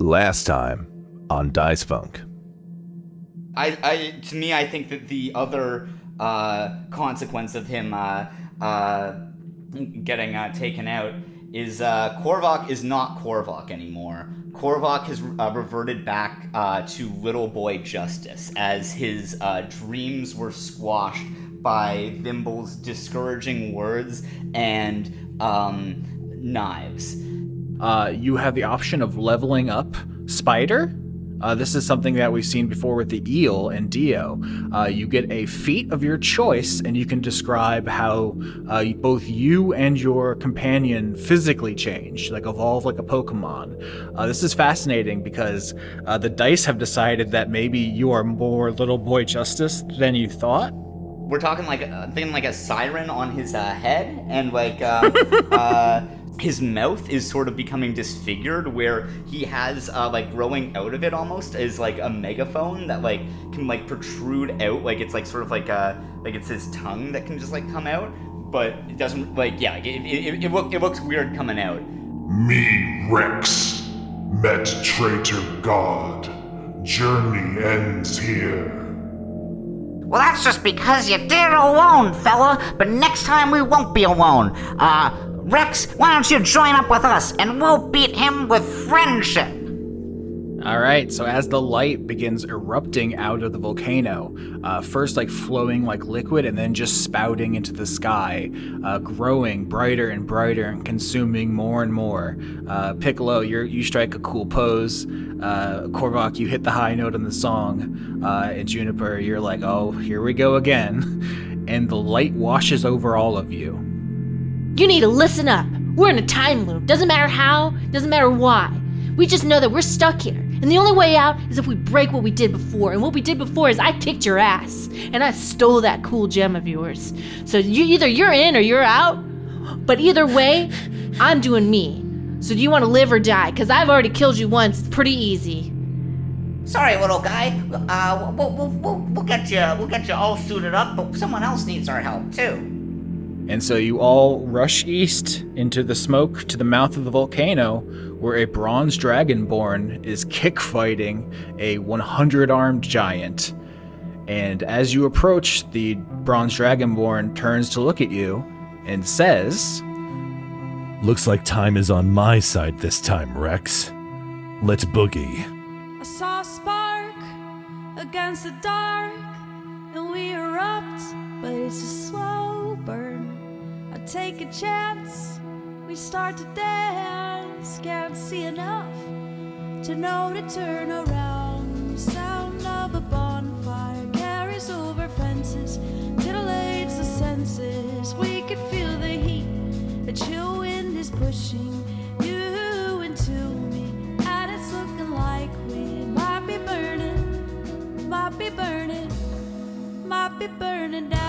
Last time on Dice Funk. I, I to me, I think that the other uh, consequence of him uh, uh, getting uh, taken out is uh, Korvac is not Korvac anymore. Korvac has uh, reverted back to little boy justice as his dreams were squashed by Vimble's discouraging words and um, knives. Uh, you have the option of leveling up Spider. Uh, this is something that we've seen before with the eel and Dio. Uh, you get a feat of your choice, and you can describe how uh, both you and your companion physically change, like evolve like a Pokemon. Uh, this is fascinating because uh, the dice have decided that maybe you are more Little Boy Justice than you thought. We're talking like a thing like a siren on his uh, head, and like um, uh, his mouth is sort of becoming disfigured, where he has uh, like growing out of it almost is like a megaphone that like can like protrude out, like it's like sort of like a like it's his tongue that can just like come out, but it doesn't like yeah, it it, it, it, look, it looks weird coming out. Me, Rex, met traitor God. Journey ends here. Well, that's just because you did it alone, fella. But next time we won't be alone. Uh, Rex, why don't you join up with us and we'll beat him with friendship? All right, so as the light begins erupting out of the volcano, uh, first like flowing like liquid and then just spouting into the sky, uh, growing brighter and brighter and consuming more and more. Uh, Piccolo, you you strike a cool pose. Uh, Korvac, you hit the high note in the song. Uh, and Juniper, you're like, oh, here we go again. And the light washes over all of you. You need to listen up. We're in a time loop. Doesn't matter how, doesn't matter why. We just know that we're stuck here. And the only way out is if we break what we did before. And what we did before is I kicked your ass. And I stole that cool gem of yours. So you either you're in or you're out. But either way, I'm doing me. So do you want to live or die? Because I've already killed you once. It's pretty easy. Sorry, little guy. Uh, we'll, we'll, we'll, we'll get you we'll get you all suited up, but someone else needs our help too. And so you all rush east into the smoke to the mouth of the volcano, where a bronze dragonborn is kick fighting a 100 armed giant. And as you approach, the bronze dragonborn turns to look at you and says, Looks like time is on my side this time, Rex. Let's boogie. I saw a spark against the dark, and we erupt, but it's a slow burn. Take a chance, we start to dance, can't see enough to know to turn around. Sound of a bonfire carries over fences, titillates the senses. We can feel the heat, the chill wind is pushing you into me, and it's looking like we might be burning, might be burning, might be burning down.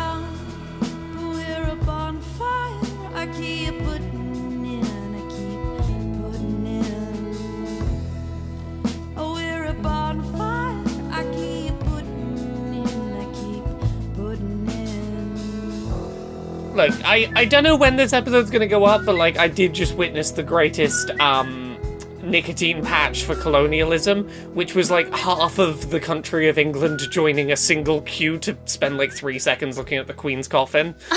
Look, I, I don't know when this episode's gonna go up, but like I did just witness the greatest um nicotine patch for colonialism, which was like half of the country of England joining a single queue to spend like three seconds looking at the Queen's coffin.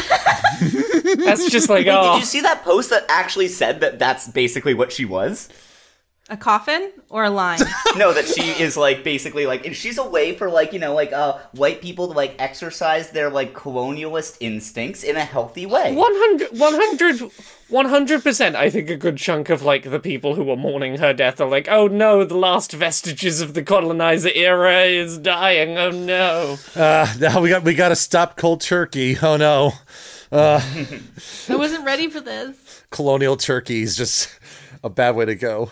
That's just like Wait, oh Did you see that post that actually said that that's basically what she was? A coffin or a line? no, that she is like basically like and she's a way for like you know like uh white people to like exercise their like colonialist instincts in a healthy way. 100 100 100% I think a good chunk of like the people who are mourning her death are like oh no the last vestiges of the colonizer era is dying oh no Uh, now we got we got to stop cold turkey. Oh no, uh, I wasn't ready for this. colonial turkey is just a bad way to go.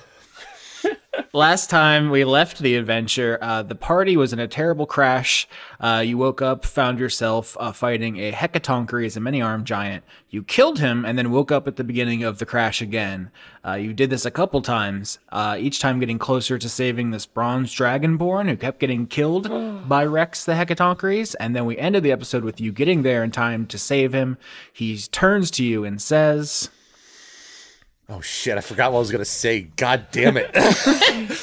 Last time we left the adventure, uh, the party was in a terrible crash. Uh, you woke up, found yourself uh, fighting a Hecatonkri, a many-armed giant. You killed him, and then woke up at the beginning of the crash again. Uh, you did this a couple times, uh, each time getting closer to saving this bronze dragonborn who kept getting killed by Rex the Hecatonchires. And then we ended the episode with you getting there in time to save him. He turns to you and says, Oh shit! I forgot what I was gonna say. God damn it!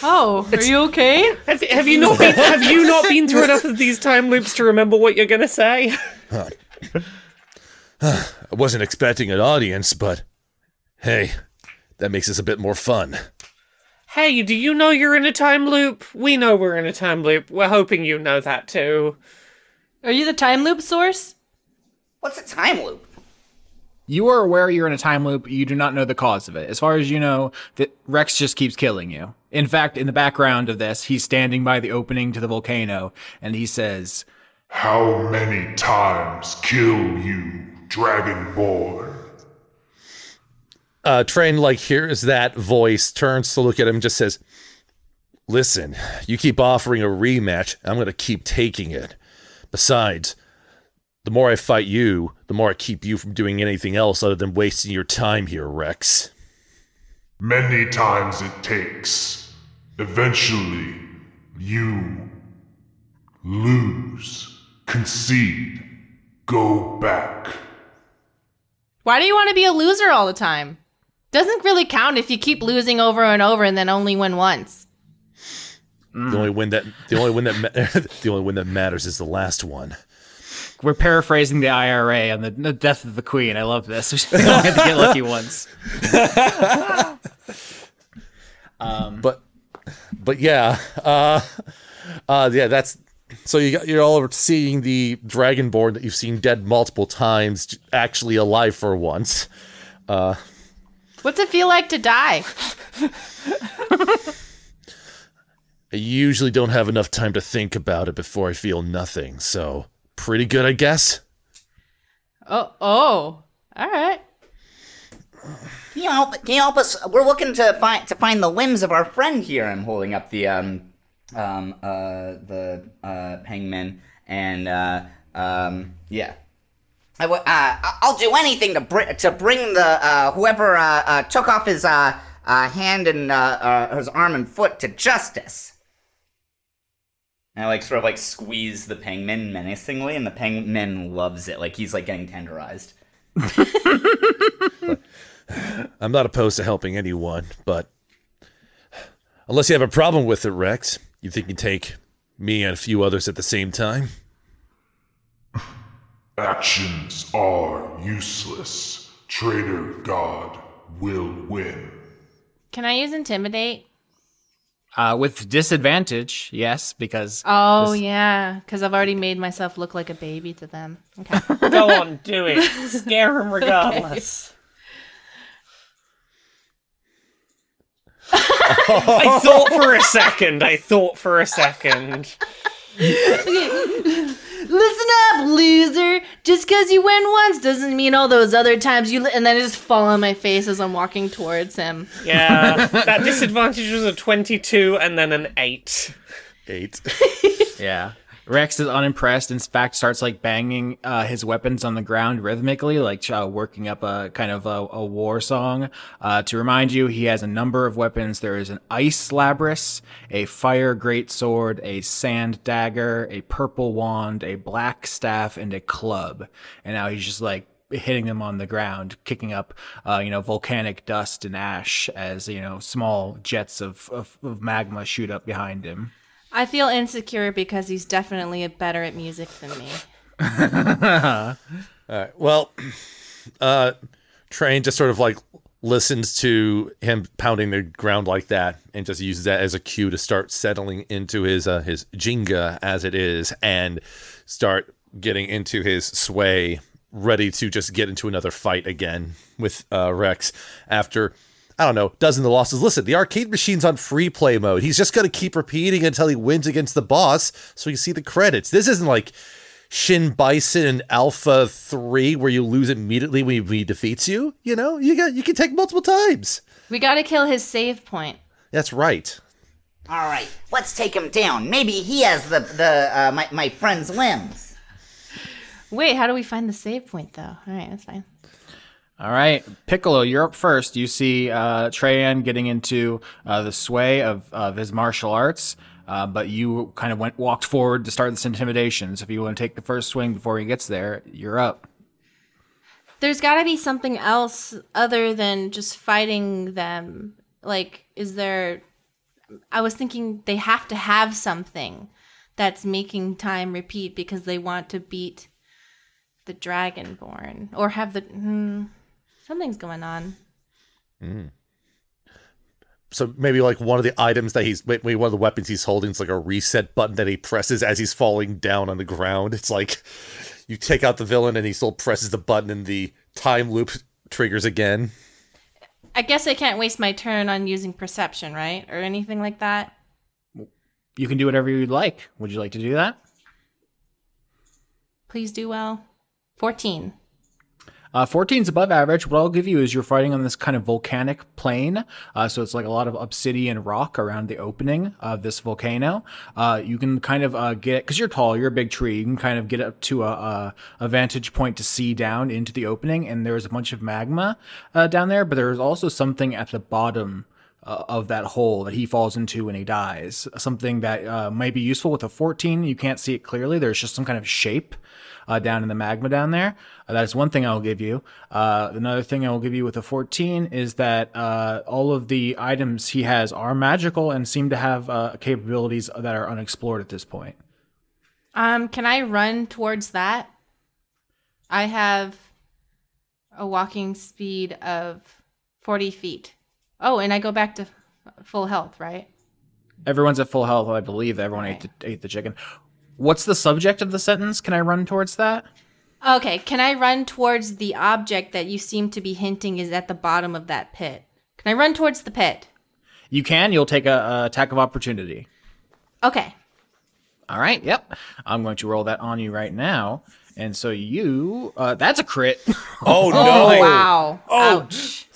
Oh, are you okay? Have, have you not been, have you not been through enough of these time loops to remember what you're gonna say? I wasn't expecting an audience, but hey, that makes this a bit more fun. Hey, do you know you're in a time loop? We know we're in a time loop. We're hoping you know that too. Are you the time loop source? What's a time loop? You are aware you're in a time loop. You do not know the cause of it. As far as you know, that Rex just keeps killing you. In fact, in the background of this, he's standing by the opening to the volcano, and he says, How many times kill you, Dragonborn? Uh, Train like hears that voice, turns to look at him, and just says, "Listen, you keep offering a rematch, I'm gonna keep taking it. Besides, the more I fight you, the more I keep you from doing anything else other than wasting your time here, Rex." Many times it takes. Eventually, you lose, concede, go back. Why do you want to be a loser all the time? Doesn't really count if you keep losing over and over and then only win once. The only win that the only win that ma- the only win that matters is the last one. We're paraphrasing the IRA on the, the death of the queen. I love this. We only had to get lucky once. but but yeah, uh, uh, yeah. That's so you got you're all seeing the Dragonborn that you've seen dead multiple times, actually alive for once. What's it feel like to die? I usually don't have enough time to think about it before I feel nothing, so pretty good, I guess. Oh, oh. All right. Can you help? Can you help us? We're looking to find to find the limbs of our friend here. I'm holding up the um um uh the uh hangman and uh um yeah. I w- uh, I- I'll do anything to bring to bring the uh, whoever uh, uh, took off his uh, uh, hand and uh, uh, his arm and foot to justice. And I like sort of like squeeze the penguin menacingly, and the penguin loves it. Like he's like getting tenderized. I'm not opposed to helping anyone, but unless you have a problem with it, Rex, you think you can take me and a few others at the same time? Actions are useless. Traitor God will win. Can I use intimidate? Uh, with disadvantage, yes, because Oh, yeah. Because I've already made myself look like a baby to them. Okay. Go on, do it. Scare him regardless. I thought for a second. I thought for a second. Listen up, loser. Just because you win once doesn't mean all those other times you. Li- and then I just fall on my face as I'm walking towards him. Yeah, that disadvantage was a 22 and then an 8. Eight. Yeah. Rex is unimpressed. In fact, starts like banging uh, his weapons on the ground rhythmically, like uh, working up a kind of a, a war song. Uh, to remind you, he has a number of weapons. There is an ice labrys, a fire great sword, a sand dagger, a purple wand, a black staff, and a club. And now he's just like hitting them on the ground, kicking up, uh, you know, volcanic dust and ash as you know small jets of, of, of magma shoot up behind him. I feel insecure because he's definitely better at music than me. All right. Well, uh, Train just sort of like listens to him pounding the ground like that and just uses that as a cue to start settling into his uh, his ginga as it is and start getting into his sway, ready to just get into another fight again with uh, Rex after. I don't know, dozen the losses. Listen, the arcade machine's on free play mode. He's just going to keep repeating until he wins against the boss so you see the credits. This isn't like Shin Bison and Alpha 3 where you lose immediately when he defeats you. You know, you got you can take multiple times. We gotta kill his save point. That's right. All right, let's take him down. Maybe he has the the uh, my my friend's limbs. Wait, how do we find the save point though? All right, that's fine. All right, Piccolo, you're up first. You see uh, Treyan getting into uh, the sway of, of his martial arts, uh, but you kind of went walked forward to start this intimidation. So if you want to take the first swing before he gets there, you're up. there's got to be something else other than just fighting them. Like, is there? I was thinking they have to have something that's making time repeat because they want to beat the Dragonborn or have the. Hmm, something's going on. Mm. So maybe like one of the items that he's maybe one of the weapons he's holding is like a reset button that he presses as he's falling down on the ground. It's like you take out the villain and he still presses the button and the time loop triggers again. I guess I can't waste my turn on using perception, right? Or anything like that. You can do whatever you'd like. Would you like to do that? Please do well. 14. Uh, 14 is above average. What I'll give you is you're fighting on this kind of volcanic plain. Uh, so it's like a lot of obsidian rock around the opening of this volcano. Uh, you can kind of uh, get, because you're tall, you're a big tree, you can kind of get up to a, a, a vantage point to see down into the opening. And there's a bunch of magma uh, down there, but there's also something at the bottom uh, of that hole that he falls into when he dies. Something that uh, might be useful with a 14. You can't see it clearly. There's just some kind of shape uh, down in the magma down there. Uh, that is one thing I'll give you. Uh, another thing I will give you with a 14 is that uh, all of the items he has are magical and seem to have uh, capabilities that are unexplored at this point. Um, can I run towards that? I have a walking speed of 40 feet. Oh, and I go back to full health, right? Everyone's at full health, I believe. Everyone ate, the, ate the chicken. What's the subject of the sentence? Can I run towards that? Okay, can I run towards the object that you seem to be hinting is at the bottom of that pit? Can I run towards the pit? You can. You'll take a, a attack of opportunity. Okay. All right. Yep. I'm going to roll that on you right now. And so you, uh, that's a crit. Oh, Oh, wow. Ouch.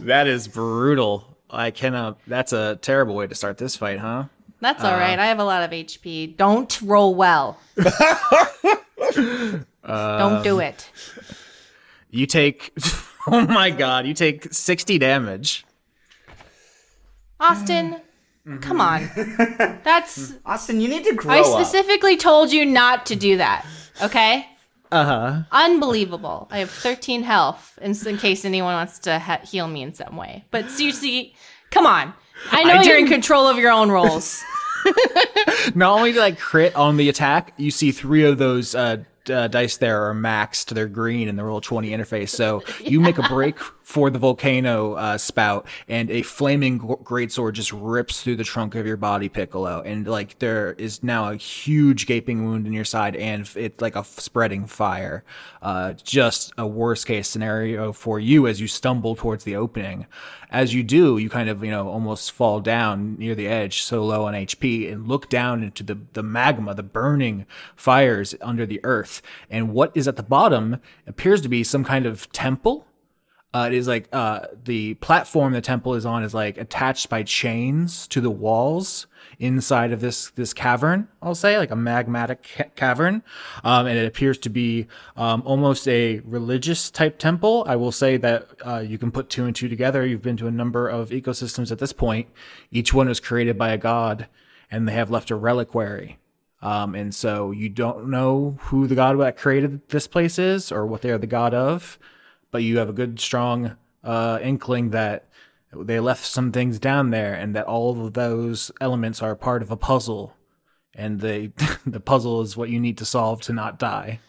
that is brutal. I cannot. That's a terrible way to start this fight, huh? That's all right. Uh, I have a lot of HP. Don't roll well. Don't do um, it. You take. Oh my god! You take 60 damage. Austin, mm-hmm. come on. That's. Mm-hmm. Austin, you need to grow I up. specifically told you not to do that. Okay? Uh huh. Unbelievable. I have 13 health in, in case anyone wants to ha- heal me in some way. But seriously, come on. I know I you're in control of your own rolls. Not only did I crit on the attack, you see three of those uh, uh, dice there are maxed. They're green in the Roll20 interface. So you make a break for the volcano uh, spout, and a flaming greatsword just rips through the trunk of your body, Piccolo. And like there is now a huge gaping wound in your side, and it's like a spreading fire. Uh, just a worst case scenario for you as you stumble towards the opening. As you do, you kind of, you know, almost fall down near the edge, so low on HP, and look down into the, the magma, the burning fires under the earth. And what is at the bottom appears to be some kind of temple. Uh, it is like uh, the platform the temple is on is like attached by chains to the walls inside of this this cavern. I'll say like a magmatic ca- cavern, um, and it appears to be um, almost a religious type temple. I will say that uh, you can put two and two together. You've been to a number of ecosystems at this point. Each one was created by a god, and they have left a reliquary. Um, and so you don't know who the god that created this place is or what they are the god of, but you have a good, strong uh, inkling that they left some things down there and that all of those elements are part of a puzzle. And they, the puzzle is what you need to solve to not die.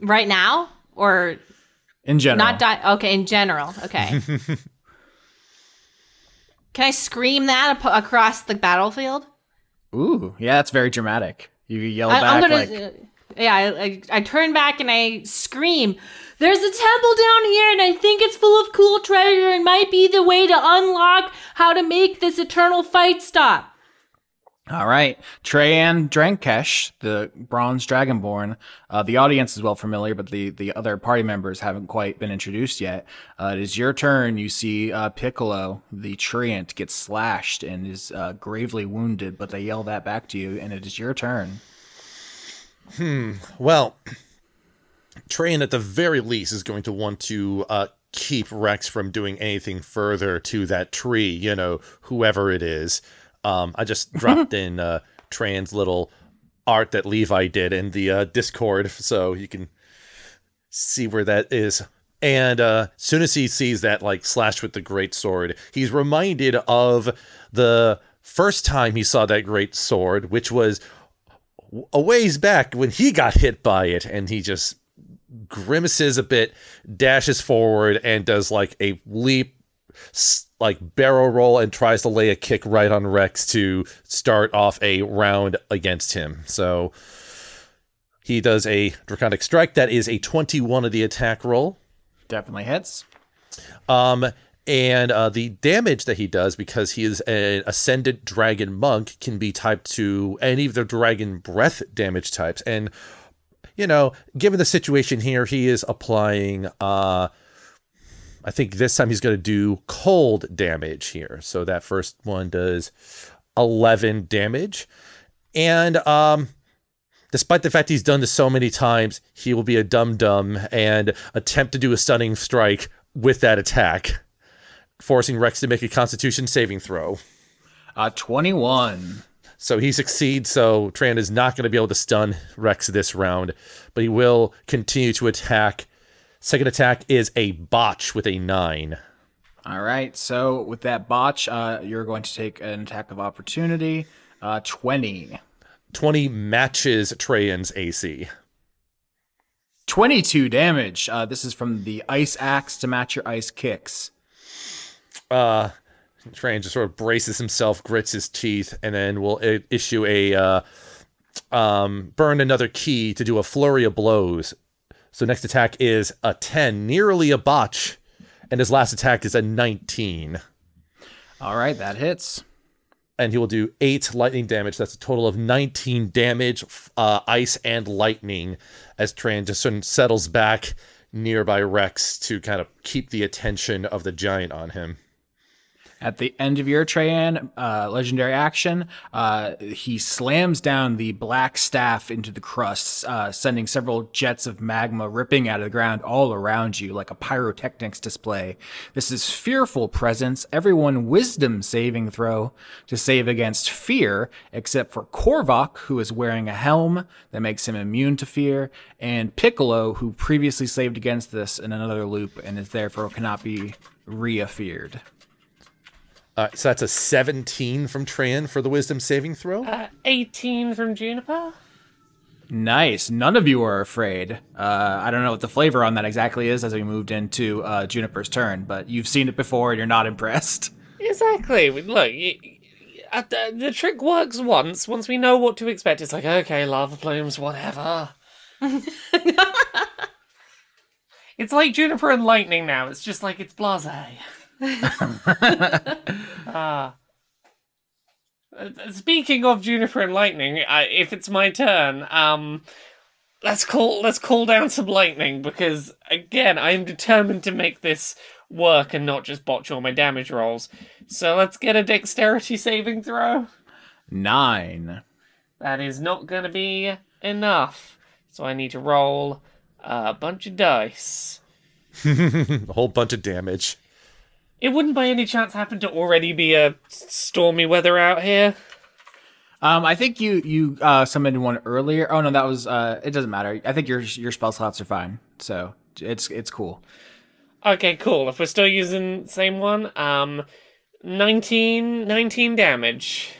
right now? Or In general. not die? Okay, in general. Okay. Can I scream that ap- across the battlefield? Ooh, yeah, that's very dramatic. You yell I, back am gonna. like, yeah, I, I, I turn back and I scream. There's a temple down here, and I think it's full of cool treasure and might be the way to unlock how to make this eternal fight stop. All right, Treyan Drankesh, the bronze dragonborn. Uh, the audience is well familiar, but the, the other party members haven't quite been introduced yet. Uh, it is your turn. You see uh, Piccolo, the treant, get slashed and is uh, gravely wounded, but they yell that back to you, and it is your turn. Hmm. Well, Train at the very least is going to want to uh, keep Rex from doing anything further to that tree, you know, whoever it is. Um, I just dropped in uh, Train's little art that Levi did in the uh, Discord, so you can see where that is. And uh, soon as he sees that like slash with the great sword, he's reminded of the first time he saw that great sword, which was a ways back when he got hit by it, and he just grimaces a bit, dashes forward, and does like a leap, like barrel roll, and tries to lay a kick right on Rex to start off a round against him. So he does a draconic strike. That is a 21 of the attack roll. Definitely hits. Um, and uh, the damage that he does, because he is an ascended dragon monk, can be typed to any of the dragon breath damage types. And you know, given the situation here, he is applying. Uh, I think this time he's going to do cold damage here. So that first one does eleven damage, and um, despite the fact he's done this so many times, he will be a dum dum and attempt to do a stunning strike with that attack, forcing Rex to make a Constitution saving throw. Uh, 21. So he succeeds. So Tran is not going to be able to stun Rex this round, but he will continue to attack. Second attack is a botch with a nine. All right. So with that botch, uh, you're going to take an attack of opportunity. Uh, 20. 20 matches Trajan's AC. 22 damage. Uh, this is from the ice axe to match your ice kicks. Uh, Trajan just sort of braces himself, grits his teeth, and then will i- issue a uh, um, burn another key to do a flurry of blows. So next attack is a 10, nearly a botch, and his last attack is a 19. All right, that hits. and he will do eight lightning damage. That's a total of 19 damage, uh, ice and lightning, as Tran just sort of settles back nearby Rex to kind of keep the attention of the giant on him. At the end of your Trayan uh, legendary action, uh, he slams down the black staff into the crust, uh, sending several jets of magma ripping out of the ground all around you like a pyrotechnics display. This is fearful presence. Everyone wisdom saving throw to save against fear, except for Korvac, who is wearing a helm that makes him immune to fear, and Piccolo, who previously saved against this in another loop and is therefore cannot be re-feared. Uh, so that's a 17 from Tran for the wisdom saving throw. Uh, 18 from Juniper. Nice. None of you are afraid. Uh, I don't know what the flavor on that exactly is as we moved into uh, Juniper's turn, but you've seen it before and you're not impressed. Exactly. Look, y- y- uh, the, the trick works once. Once we know what to expect, it's like, okay, lava plumes, whatever. it's like Juniper and Lightning now. It's just like, it's blase. Ah. Uh, speaking of Juniper and Lightning, uh, if it's my turn, um, let's call let's call down some lightning because again, I am determined to make this work and not just botch all my damage rolls. So let's get a dexterity saving throw. Nine. That is not going to be enough. So I need to roll a bunch of dice. a whole bunch of damage. It wouldn't by any chance happen to already be a stormy weather out here. Um, I think you you uh, summoned one earlier. Oh no, that was. Uh, it doesn't matter. I think your your spell slots are fine, so it's it's cool. Okay, cool. If we're still using the same one, um, 19, 19 damage.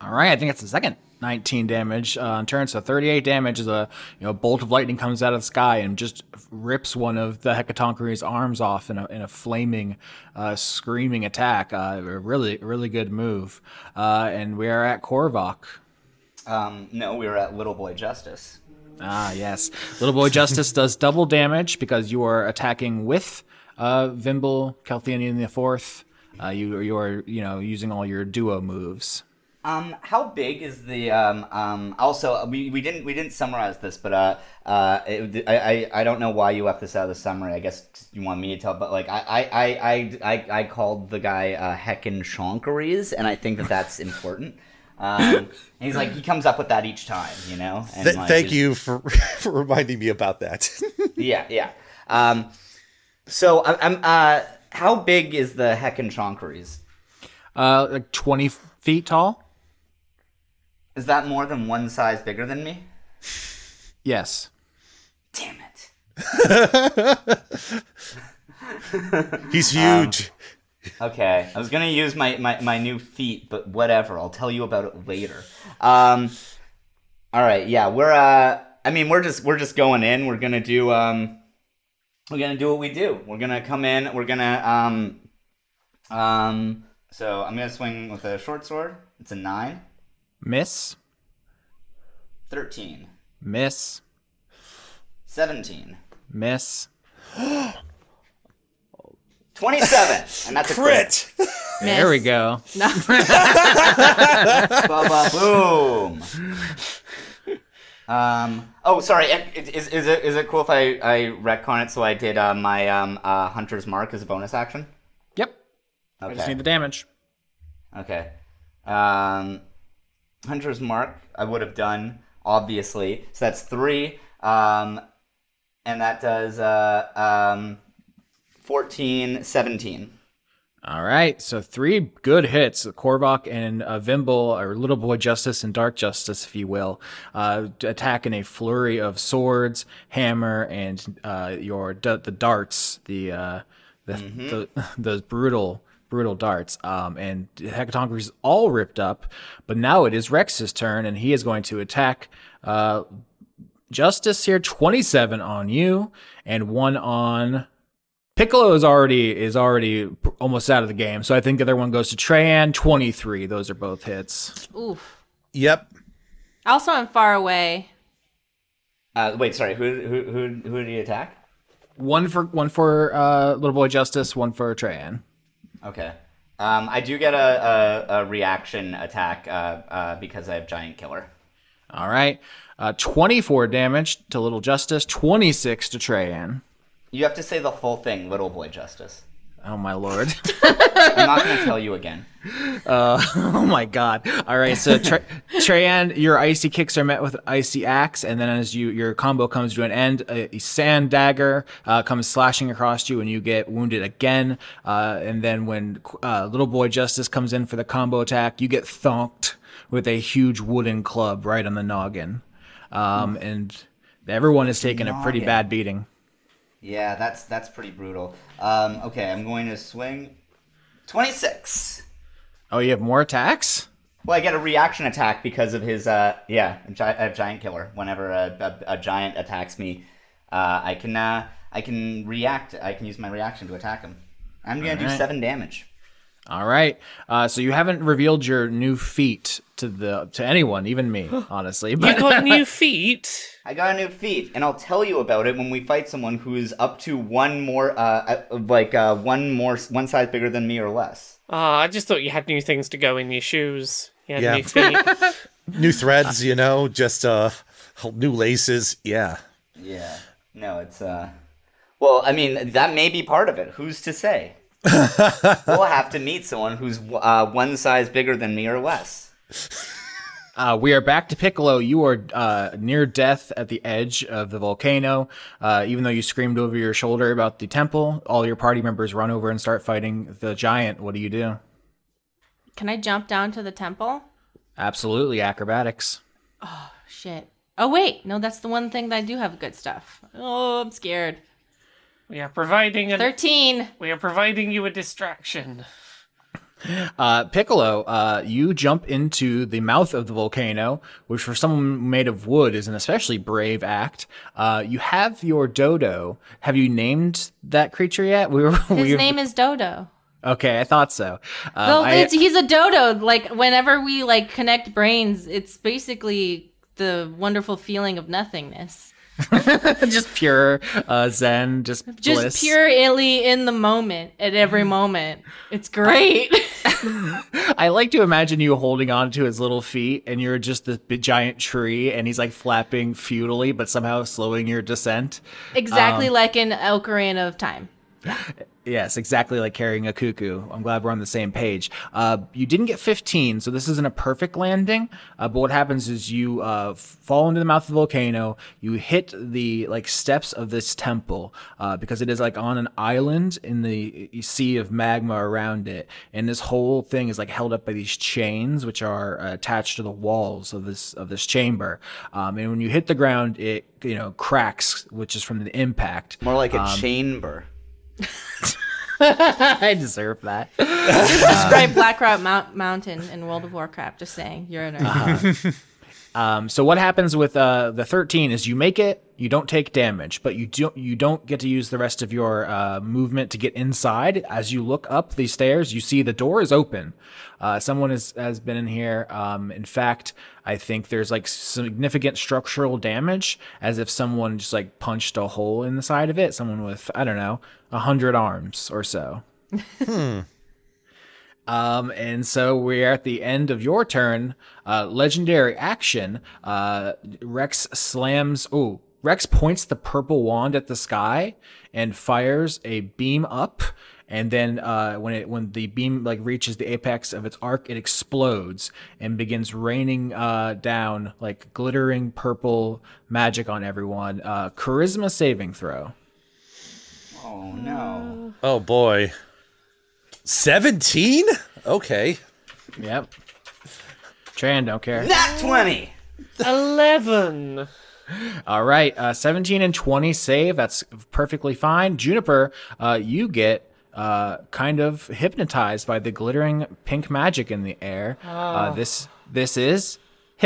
All right, I think that's the second 19 damage uh, on turn. So 38 damage is a you know bolt of lightning comes out of the sky and just rips one of the Hecatonchires' arms off in a in a flaming, uh, screaming attack. Uh, a really really good move. Uh, and we are at Korvac. Um, no, we are at Little Boy Justice. Ah, yes. Little Boy Justice does double damage because you are attacking with uh, Vimble, Calthenian the Fourth. Uh, you you are you know using all your duo moves. Um, how big is the um um? Also, we, we didn't we didn't summarize this, but uh uh, it, I, I I don't know why you left this out of the summary. I guess you want me to tell, but like I I I I I, I called the guy uh, Heckin Shonkeries, and I think that that's important. Um, and he's like he comes up with that each time, you know. And Th- like, thank you for, for reminding me about that. yeah, yeah. Um, so I, I'm uh, how big is the Heckin Shonkeries? Uh, like 20 feet tall. Is that more than one size bigger than me? Yes. Damn it. He's huge. Okay, I was gonna use my, my, my new feet, but whatever. I'll tell you about it later. Um, all right, yeah, we're uh, I mean, we're just we're just going in. We're gonna do um, we're gonna do what we do. We're gonna come in. We're gonna um, um. So I'm gonna swing with a short sword. It's a nine. Miss. 13, Miss. 17, Miss. 27, and that's a crit. There we Miss. go. Ba-ba boom. Um. Oh, sorry. Is, is it is it cool if I I retcon it so I did uh, my um uh, hunter's mark as a bonus action? Yep. I just need the damage. Okay. Um, hunter's mark I would have done obviously. So that's three. Um, and that does uh um, 14, 17. All right, so three good hits. Korvac and uh, Vimble, or Little Boy Justice and Dark Justice, if you will, uh, attack in a flurry of swords, hammer, and uh, your d- the darts, the, uh, the, the those brutal brutal darts. Um, and Hecatonchires all ripped up, but now it is Rex's turn, and he is going to attack. Uh, Justice here, twenty-seven on you, and one on Piccolo is already is already almost out of the game, so I think the other one goes to Treyan. Twenty three. Those are both hits. Oof. Yep. Also, I'm far away. Uh, wait, sorry. Who who who who did he attack? One for one for uh, Little Boy Justice. One for Treyan. Okay. Um, I do get a, a, a reaction attack uh, uh, because I have giant killer. All right. Uh, twenty four damage to Little Justice. Twenty six to Treyan. You have to say the full thing, little boy justice. Oh my lord. I'm not going to tell you again. Uh, oh my god. All right, so Tre- Treyan, your icy kicks are met with icy axe, and then as you your combo comes to an end, a, sand dagger uh, comes slashing across you, and you get wounded again. Uh, and then when uh, little boy Justice comes in for the combo attack, you get thonked with a huge wooden club right on the noggin, um, and everyone is taking a pretty bad beating. Yeah, that's that's pretty brutal. Um, okay, I'm going to swing. 26. Oh, you have more attacks? Well, I get a reaction attack because of his, uh, yeah, a, gi- a giant killer. Whenever a, a, a giant attacks me, uh, I can, uh, I can react. I can use my reaction to attack him. I'm gonna do Alright. seven damage. All right. Uh, so you haven't revealed your new feat to the to anyone, even me, honestly. You got new feet. I got a new feet, and I'll tell you about it when we fight someone who is up to one more, uh, uh, like uh, one more, one size bigger than me or less. Ah, I just thought you had new things to go in your shoes. You had Yeah. new feet. New threads, you know, just uh, new laces. Yeah. Yeah. No, it's uh. Well, I mean, that may be part of it. Who's to say? we'll have to meet someone who's uh, one size bigger than me or less. Uh, we are back to Piccolo. You are uh, near death at the edge of the volcano. Uh, even though you screamed over your shoulder about the temple, all your party members run over and start fighting the giant. What do you do? Can I jump down to the temple? Absolutely acrobatics. Oh, shit. Oh wait, no, that's the one thing that I do have good stuff. Oh, I'm scared. we are providing a, Thirteen. we are providing you a distraction. Uh, Piccolo, uh, you jump into the mouth of the volcano, which for someone made of wood is an especially brave act. Uh, you have your dodo. Have you named that creature yet? We were. His we name is Dodo. Okay, I thought so. Um, Well, I- he's a dodo. Like whenever we like connect brains, it's basically the wonderful feeling of nothingness. just pure uh, zen, just Just bliss. purely in the moment at every moment. It's great. I like to imagine you holding on to his little feet, and you're just this big, giant tree, and he's like flapping futilely, but somehow slowing your descent. exactly like in Ocarina of Time. Yes, exactly like carrying a Cucco. I'm glad we're on the same page. Uh, you didn't get 15, so this isn't a perfect landing. Uh, but what happens is you uh, fall into the mouth of the volcano. You hit the like steps of this temple uh, because it is like on an island in the sea of magma around it, and this whole thing is like held up by these chains, which are uh, attached to the walls of this of this chamber. Um, and when you hit the ground, it you know cracks, which is from the impact. More like a chamber. I deserve that. Just describe Blackrock Mount- Mountain in World of Warcraft. Just saying, you're a nerd. Um, so what happens with uh, the 13 is you make it, you don't take damage, but you don't you don't get to use the rest of your uh, movement to get inside. As you look up these stairs, you see the door is open. Uh, someone has has been in here. Um, in fact, I think there's like significant structural damage, as if someone just like punched a hole in the side of it. Someone with I don't know a hundred arms or so. Um, and so we're at the end of your turn. Uh, legendary action. Uh, Rex slams. Oh, Rex points the purple wand at the sky and fires a beam up. And then uh, when it when the beam like reaches the apex of its arc, it explodes and begins raining uh, down like glittering purple magic on everyone. Uh, charisma saving throw. Oh no. Oh boy. 17? Okay. Yep. Tran don't care. Nat 20! 11. All right, uh, 17 and 20 save. That's perfectly fine. Juniper, uh, you get uh, kind of hypnotized by the glittering pink magic in the air. Uh, this this is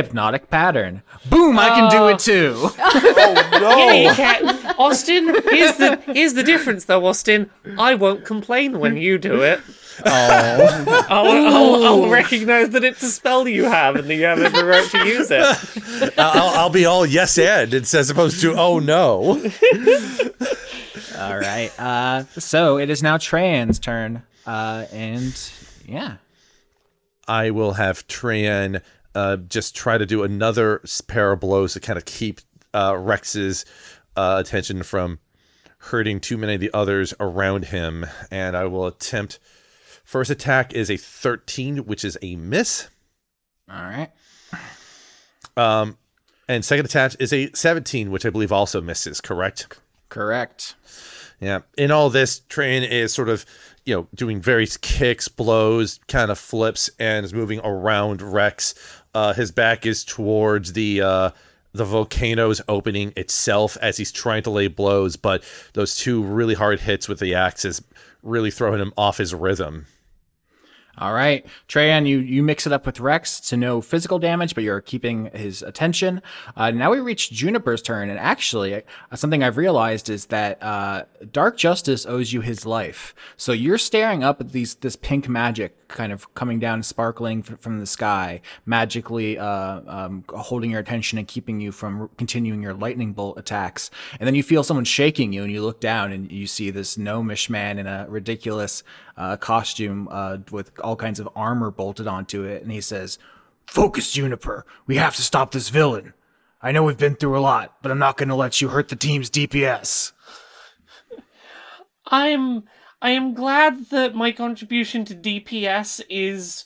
hypnotic pattern. Boom! I can do it too. Yeah, you can. Austin, here's the here's the difference though, Austin. I won't complain when you do it. Oh, I'll, I'll, I'll recognize that it's a spell you have and that you have every right to use it. I'll, I'll be all yes and it's as opposed to oh no. all right. Uh, so it is now Tran's turn, uh, and yeah. I will have Tran uh, just try to do another pair of blows to kind of keep uh, Rex's uh, attention from hurting too many of the others around him. And I will attempt. First attack is a 13, which is a miss. All right. Um, and second attack is a 17, which I believe also misses, correct? Correct. Yeah. In all this, Train is sort of, you know, doing various kicks, blows, kind of flips, and is moving around Rex. Uh, his back is towards the uh, the volcano's opening itself as he's trying to lay blows, but those two really hard hits with the axes really throwing him off his rhythm. All right, Treyan, you you mix it up with Rex to no physical damage, but you're keeping his attention. Uh, now we reach Juniper's turn, and actually, uh, something I've realized is that uh, Dark Justice owes you his life. So you're staring up at these this pink magic kind of coming down, sparkling f- from the sky, magically uh, um, holding your attention and keeping you from continuing your lightning bolt attacks. And then you feel someone shaking you, and you look down and you see this gnomish man in a ridiculous uh, costume uh, with all kinds of armor bolted onto it, and he says, "Focus, Juniper. We have to stop this villain. I know we've been through a lot, but I'm not going to let you hurt the team's DPS." I'm I am glad that my contribution to DPS is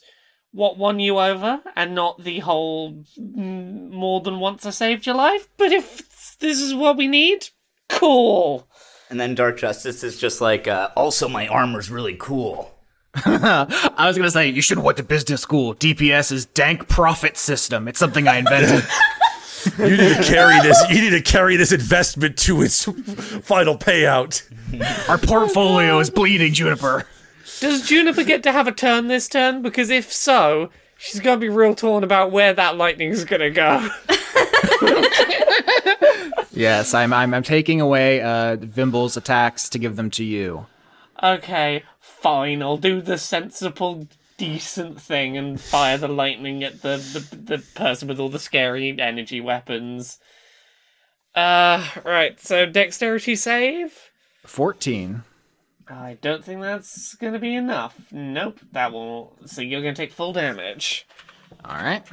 what won you over and not the whole more than once I saved your life. But if this is what we need, cool. And then Dark Justice is just like, uh, also my armor's really cool. I was going to say you should have went to business school. DPS is dank profit system. It's something I invented. You need to carry this. You need to carry this investment to its final payout. Our portfolio is bleeding, Juniper. Does Juniper get to have a turn this turn? Because if so, she's gonna be real torn about where that lightning's gonna go. Yes, I'm. I'm, I'm taking away uh, Vimble's attacks to give them to you. Okay, fine. I'll do the sensible, decent thing and fire the lightning at the the, the person with all the scary energy weapons. Uh, right. So dexterity save. Fourteen. I don't think that's gonna be enough. Nope, that won't. So you're gonna take full damage. All right.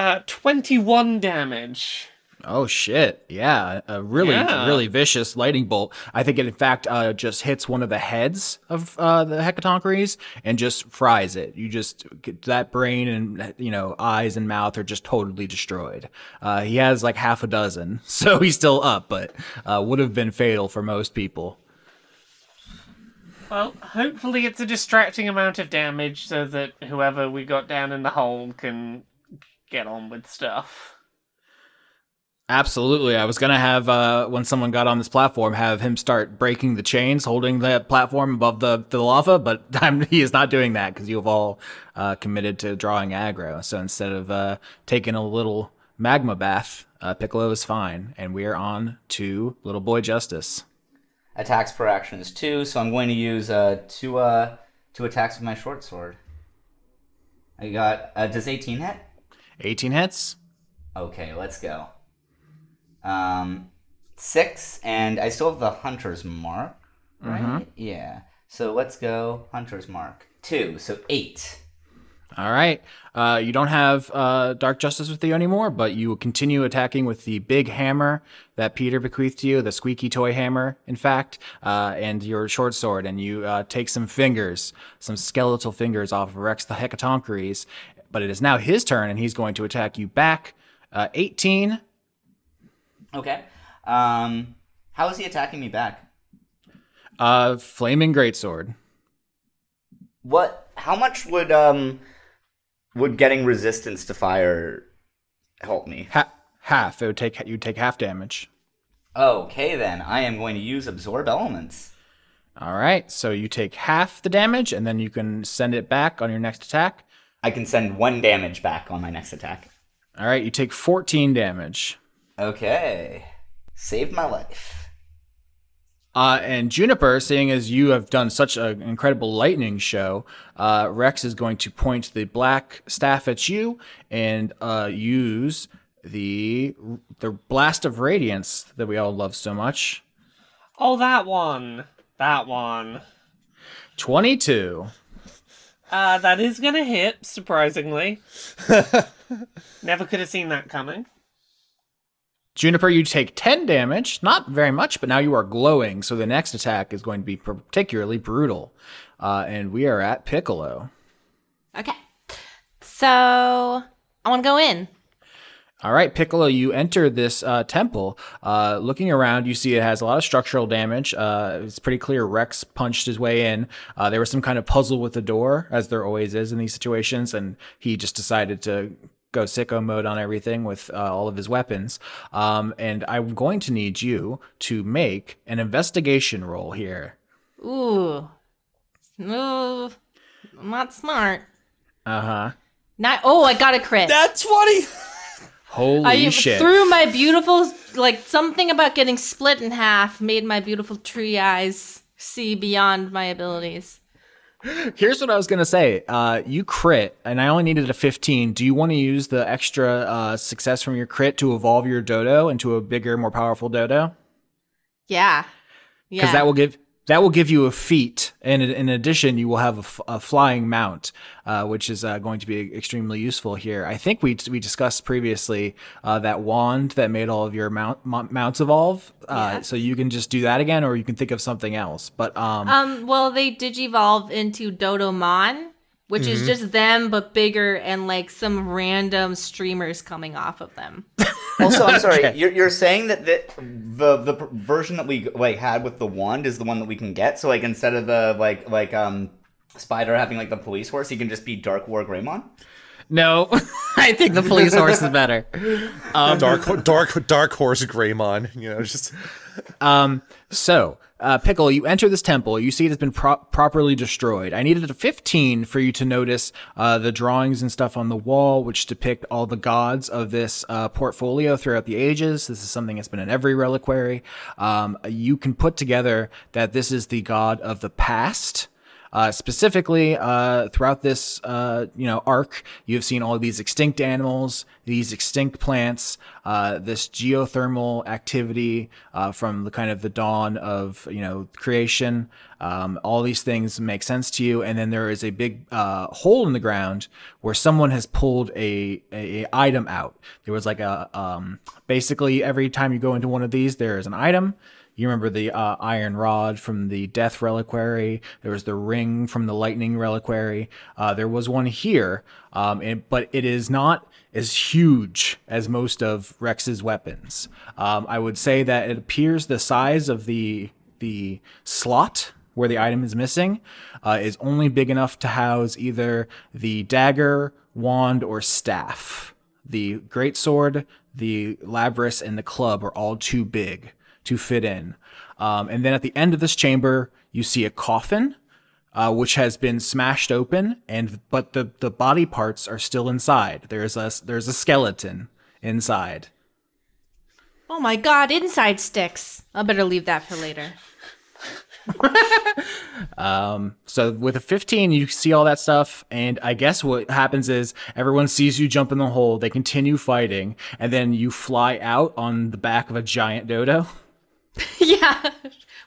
Uh, twenty-one damage. Oh shit! Yeah, a really, Yeah. really vicious lightning bolt. I think it, in fact, uh, just hits one of the heads of uh, the hecatoncheires and just fries it. You just get that brain and you know eyes and mouth are just totally destroyed. Uh, he has like half a dozen, so he's still up, but uh, would have been fatal for most people. Well, hopefully it's a distracting amount of damage so that whoever we got down in the hole can get on with stuff. Absolutely. I was going to have, uh, when someone got on this platform, have him start breaking the chains holding the platform above the, the lava, but I'm, he is not doing that because you have all uh, committed to drawing aggro. So instead of uh, taking a little magma bath, uh, Piccolo is fine. And we are on to Little Boy Justice. Attacks per action is two, so I'm going to use uh, two uh, two attacks with my short sword. I got. Uh, does 18 hit? 18 hits. Okay, let's go. Um, six, and I still have the hunter's mark, right? Yeah. So let's go hunter's mark two. So eight. All right. Uh, you don't have uh, Dark Justice with you anymore, but you will continue attacking with the big hammer that Peter bequeathed to you, the squeaky toy hammer, in fact, uh, and your short sword. And you uh, take some fingers, some skeletal fingers off of Rex the Hecatonchires. But it is now his turn, and he's going to attack you back. Uh, 18. Okay. Um, how is he attacking me back? Uh, Flaming Greatsword. What? How much would um would getting resistance to fire help me? Ha- half. It would take you take half damage. Okay, then I am going to use absorb elements. All right. So you take half the damage, and then you can send it back on your next attack. I can send one damage back on my next attack. All right. You take 14 damage. Okay, saved my life. Uh, and Juniper, seeing as you have done such an incredible lightning show, uh, Rex is going to point the black staff at you and uh, use the the blast of radiance that we all love so much. Oh, that one. That one. Twenty two. Uh, that is gonna hit, surprisingly. Never could have seen that coming. Juniper, you take 10 damage. Not very much, but now you are glowing, so the next attack is going to be particularly brutal. Uh, and we are at Piccolo. Okay. So I want to go in. All right, Piccolo, you enter this uh, temple. Uh, looking around, you see it has a lot of structural damage. Uh, it's pretty clear Rex punched his way in. Uh, there was some kind of puzzle with the door, as there always is in these situations, and he just decided to go sicko mode on everything with uh, all of his weapons. Um, and I'm going to need you to make an investigation roll here. Ooh. Ooh. I'm not smart. Uh huh. Not. Oh, I got a crit. That's funny. Holy I shit! through my beautiful, like something about getting split in half made my beautiful tree eyes see beyond my abilities. Here's what I was gonna say. Uh, you crit, and I only needed a 15. Do you want to use the extra uh, success from your crit to evolve your dodo into a bigger, more powerful dodo? Yeah. Yeah because Yeah. that will give that will give you a feat, and in- addition, you will have a, f- a flying mount, uh, which is uh, going to be extremely useful here. I think we we discussed previously uh, that wand that made all of your mount, mo- mounts evolve. Uh, Yeah. So you can just do that again, or you can think of something else. But um, Um. Well, they digivolve into Dodomon, which is just them but bigger and like some random streamers coming off of them. Also, I'm sorry. You're, you're saying that the, the the version that we like had with the wand is the one that we can get. So like instead of the like like um spider having like the police horse, he can just be Dark War Greymon. no, I think the police horse is better. dark, dark, dark horse Greymon. You know, just Um, so, uh, Pickle, you enter this temple. You see it has been pro- properly destroyed. I needed a 15 for you to notice uh, the drawings and stuff on the wall, which depict all the gods of this uh, portfolio throughout the ages. This is something that's been in every reliquary. Um, you can put together that this is the god of the past. Uh, specifically, uh, throughout this uh, you know arc, you have seen all these extinct animals, these extinct plants, uh, this geothermal activity uh, from the kind of the dawn of you know creation. Um, all these things make sense to you, and then there is a big uh, hole in the ground where someone has pulled a, a, a item out. There was like a um, basically every time you go into one of these, there is an item. You remember the uh, iron rod from the death reliquary. There was the ring from the lightning reliquary. Uh, there was one here, um, and, but it is not as huge as most of Rex's weapons. Um, I would say that it appears the size of the the slot where the item is missing uh, is only big enough to house either the dagger, wand, or staff. The great sword, the labrys, and the club are all too big to fit in. Um, and then at the end of this chamber, you see a coffin, uh, which has been smashed open, and but the, the body parts are still inside. There's a there's a skeleton inside. Oh my god, inside sticks. I better leave that for later. Um, so with a 15, you see all that stuff, and I guess what happens is everyone sees you jump in the hole, they continue fighting, and then you fly out on the back of a giant dodo. yeah.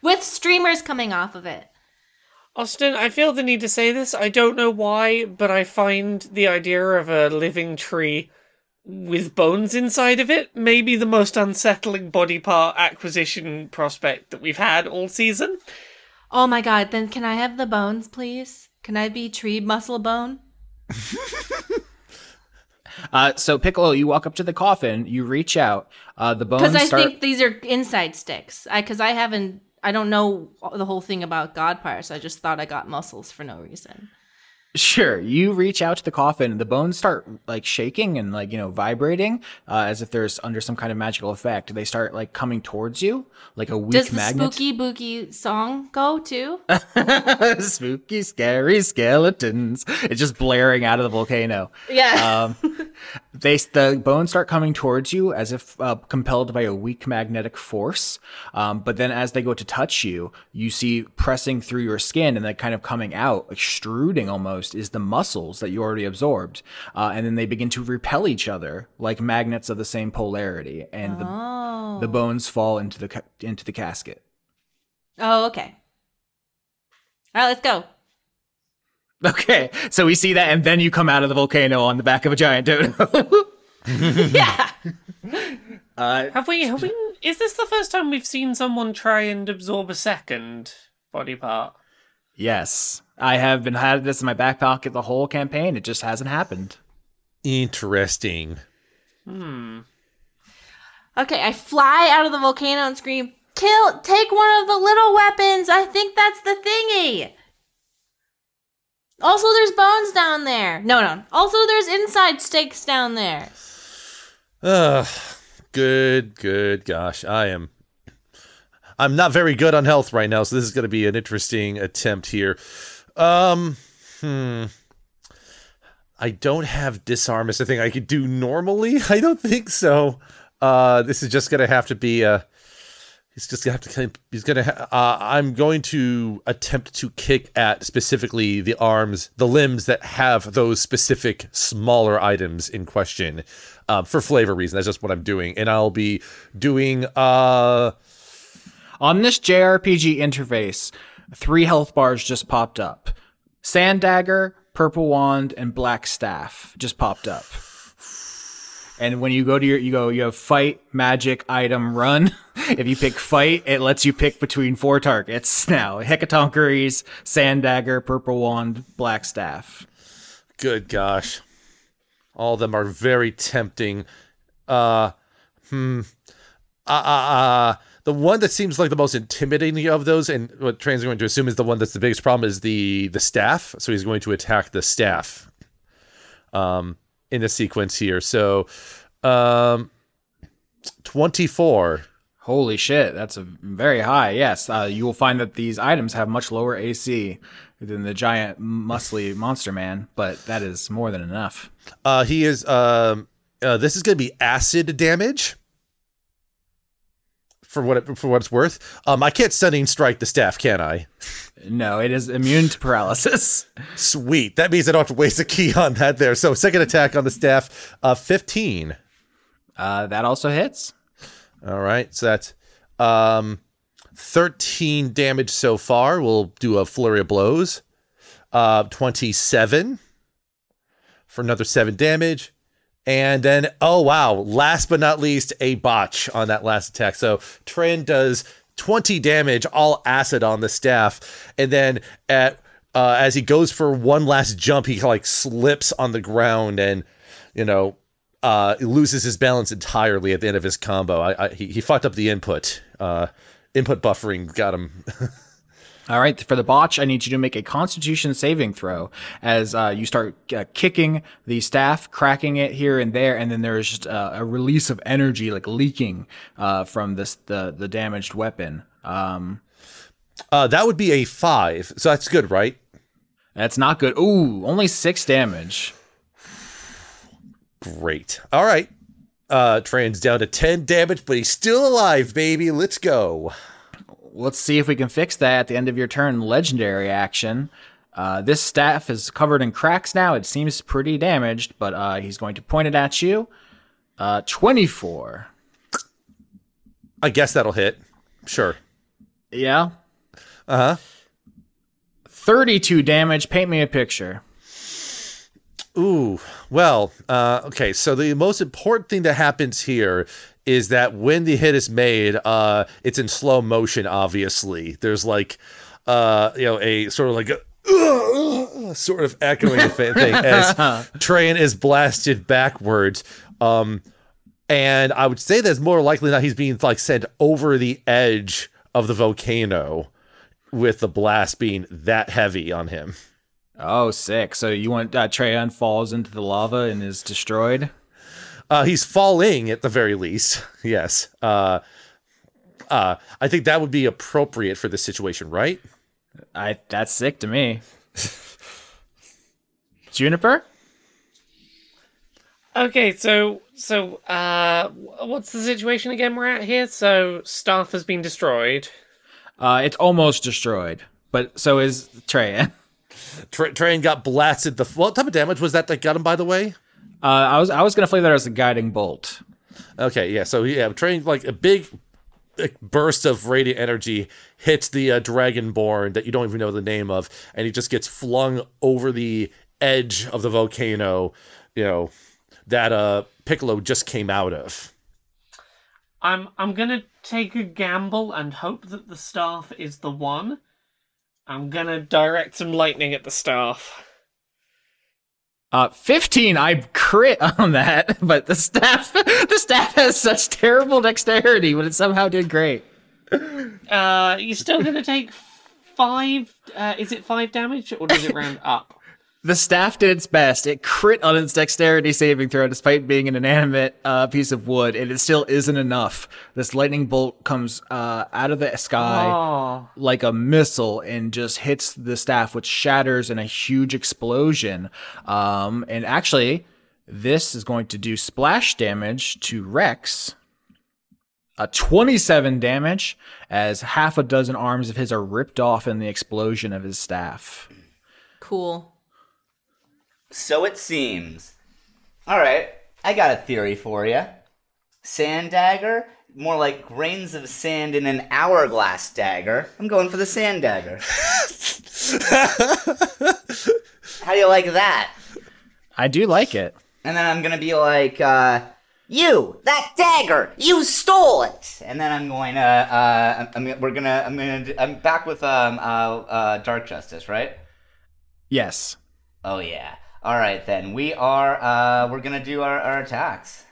With streamers coming off of it. Austin, I feel the need to say this. I don't know why, but I find the idea of a living tree with bones inside of it maybe the most unsettling body part acquisition prospect that we've had all season. Oh my god, then can I have the bones, please? Can I be tree muscle bone? Uh, so Piccolo, you walk up to the coffin, you reach out, uh, the bones Because I start. think these are inside sticks. I because I haven't I don't know the whole thing about God parts. I just thought I got muscles for no reason. Sure, you reach out to the coffin, the bones start like shaking and like you know vibrating, uh, as if there's under some kind of magical effect. They start like coming towards you, like a weak Does the magnet. spooky booky song go too? spooky, scary skeletons. It's just blaring out of the volcano. Yeah. Um, they the bones start coming towards you as if uh, compelled by a weak magnetic force. Um, but then as they go to touch you, you see pressing through your skin and then kind of coming out, extruding almost, is the muscles that you already absorbed. Uh, and then they begin to repel each other like magnets of the same polarity, and oh. the the bones fall into the into the casket. Oh, okay. All right, let's go. Okay, so we see that, and then you come out of the volcano on the back of a giant dodo. yeah. Uh, Have we? Have we? Is this the first time we've seen someone try and absorb a second body part? yes, I have been had this in my back pocket the whole campaign. It just hasn't happened. Interesting. Hmm. Okay, I fly out of the volcano and scream, "Kill! Take one of the little weapons. I think that's the thingy." Also, there's bones down there. No, no. Also, there's inside stakes down there. Ugh. Good, good. Gosh, I am. I'm not very good on health right now, so this is going to be an interesting attempt here. Um, hmm. I don't have disarm as a thing I could do normally. I don't think so. Uh, this is just going to have to be a. He's just gonna have to. He's gonna. Ha- uh, I'm going to attempt to kick at specifically the arms, the limbs that have those specific smaller items in question, uh, for flavor reason. That's just what I'm doing, and I'll be doing. Uh, On this JRPG interface, three health bars just popped up. Sand dagger, purple wand, and black staff just popped up. And when you go to your, you go, you have fight, magic, item, run. if you pick fight, it lets you pick between four targets now: hecatonchires, sand dagger, purple wand, black staff. good gosh, all of them are very tempting. Uh, hmm. Uh, uh, uh, the one that seems like the most intimidating of those, and what Treyan's going to assume is the one that's the biggest problem, is the the staff. So he's going to attack the staff. Um, in the sequence here. So, um, twenty four. Holy shit, that's a very high. Yes, uh, you will find that these items have much lower AC than the giant muscly monster man, but that is more than enough. Uh, he is. Um, uh, this is going to be acid damage for what it, for what it's worth. Um, I can't stunning strike the staff, can I? No, it is immune to paralysis. Sweet. That means I don't have to waste a key on that there. So second attack on the staff, uh, fifteen. Uh, that also hits. All right, so that's um, thirteen damage so far. We'll do a flurry of blows. Uh, twenty-seven for another seven damage. And then, oh wow, last but not least, a botch on that last attack. So Treyan does 20 damage, all acid on the staff. And then at uh, as he goes for one last jump, he like slips on the ground and, you know, uh, loses his balance entirely at the end of his combo. I, I he, he fucked up the input. Uh, input buffering got him. All right, for the botch, I need you to make a Constitution saving throw as uh, you start uh, kicking the staff, cracking it here and there, and then there's just uh, a release of energy, like leaking uh, from this the the damaged weapon. Um, uh, that would be a five, so that's good, right? That's not good. Ooh, only six damage. Great. All right. Uh, Treyan's down to 10 damage, but he's still alive, baby. Let's go. Let's see if we can fix that at the end of your turn. Legendary action. Uh, this staff is covered in cracks now. It seems pretty damaged, but uh, he's going to point it at you. Uh, 24. I guess that'll hit. Sure. Yeah. Uh huh. 32 damage. Paint me a picture. Ooh, well, uh, okay. So the most important thing that happens here is that when the hit is made, uh, it's in slow motion. Obviously, there's like, uh, you know, a sort of like a uh, sort of echoing thing as Treyan is blasted backwards. Um, and I would say that it's more likely that he's being like sent over the edge of the volcano, with the blast being that heavy on him. Oh, sick. So you want uh, Treyan falls into the lava and is destroyed? Uh, he's falling at the very least. Yes. Uh, uh, I think that would be appropriate for this situation, right? I that's sick to me. Juniper? Okay, so so uh what's the situation again we're at here? So staff has been destroyed. Uh it's almost destroyed. But so is Treyan. Tra- Treyan got blasted. The what type of damage was that that got him? By the way, uh, I was I was gonna play that as a guiding bolt. Okay, yeah. So yeah, Train like a big burst of radiant energy hits the uh, dragonborn that you don't even know the name of, and he just gets flung over the edge of the volcano. You know that uh Piccolo just came out of. I'm I'm gonna take a gamble and hope that the staff is the one. I'm gonna direct some lightning at the staff. Uh, 15, I crit on that, but the staff, the staff has such terrible dexterity, but it somehow did great. Uh, you're still gonna take five, uh, is it five damage, or does it round up? The staff did its best. It crit on its dexterity saving throw despite being an inanimate uh, piece of wood, and it still isn't enough. This lightning bolt comes uh, out of the sky Oh. like a missile and just hits the staff, which shatters in a huge explosion. Um, and actually, this is going to do splash damage to Rex. A 27 damage as half a dozen arms of his are ripped off in the explosion of his staff. Cool. So it seems. All right, I got a theory for you. Sand dagger, more like grains of sand in an hourglass dagger. I'm going for the sand dagger. How do you like that? I do like it. And then I'm gonna be like, uh, you, that dagger, you stole it. And then I'm going to, uh, I'm, I'm- we're gonna, I'm gonna, I'm back with um, uh, uh, Dark Justice, right? Yes. Oh yeah. All right then. We are uh we're going to do our, our attacks.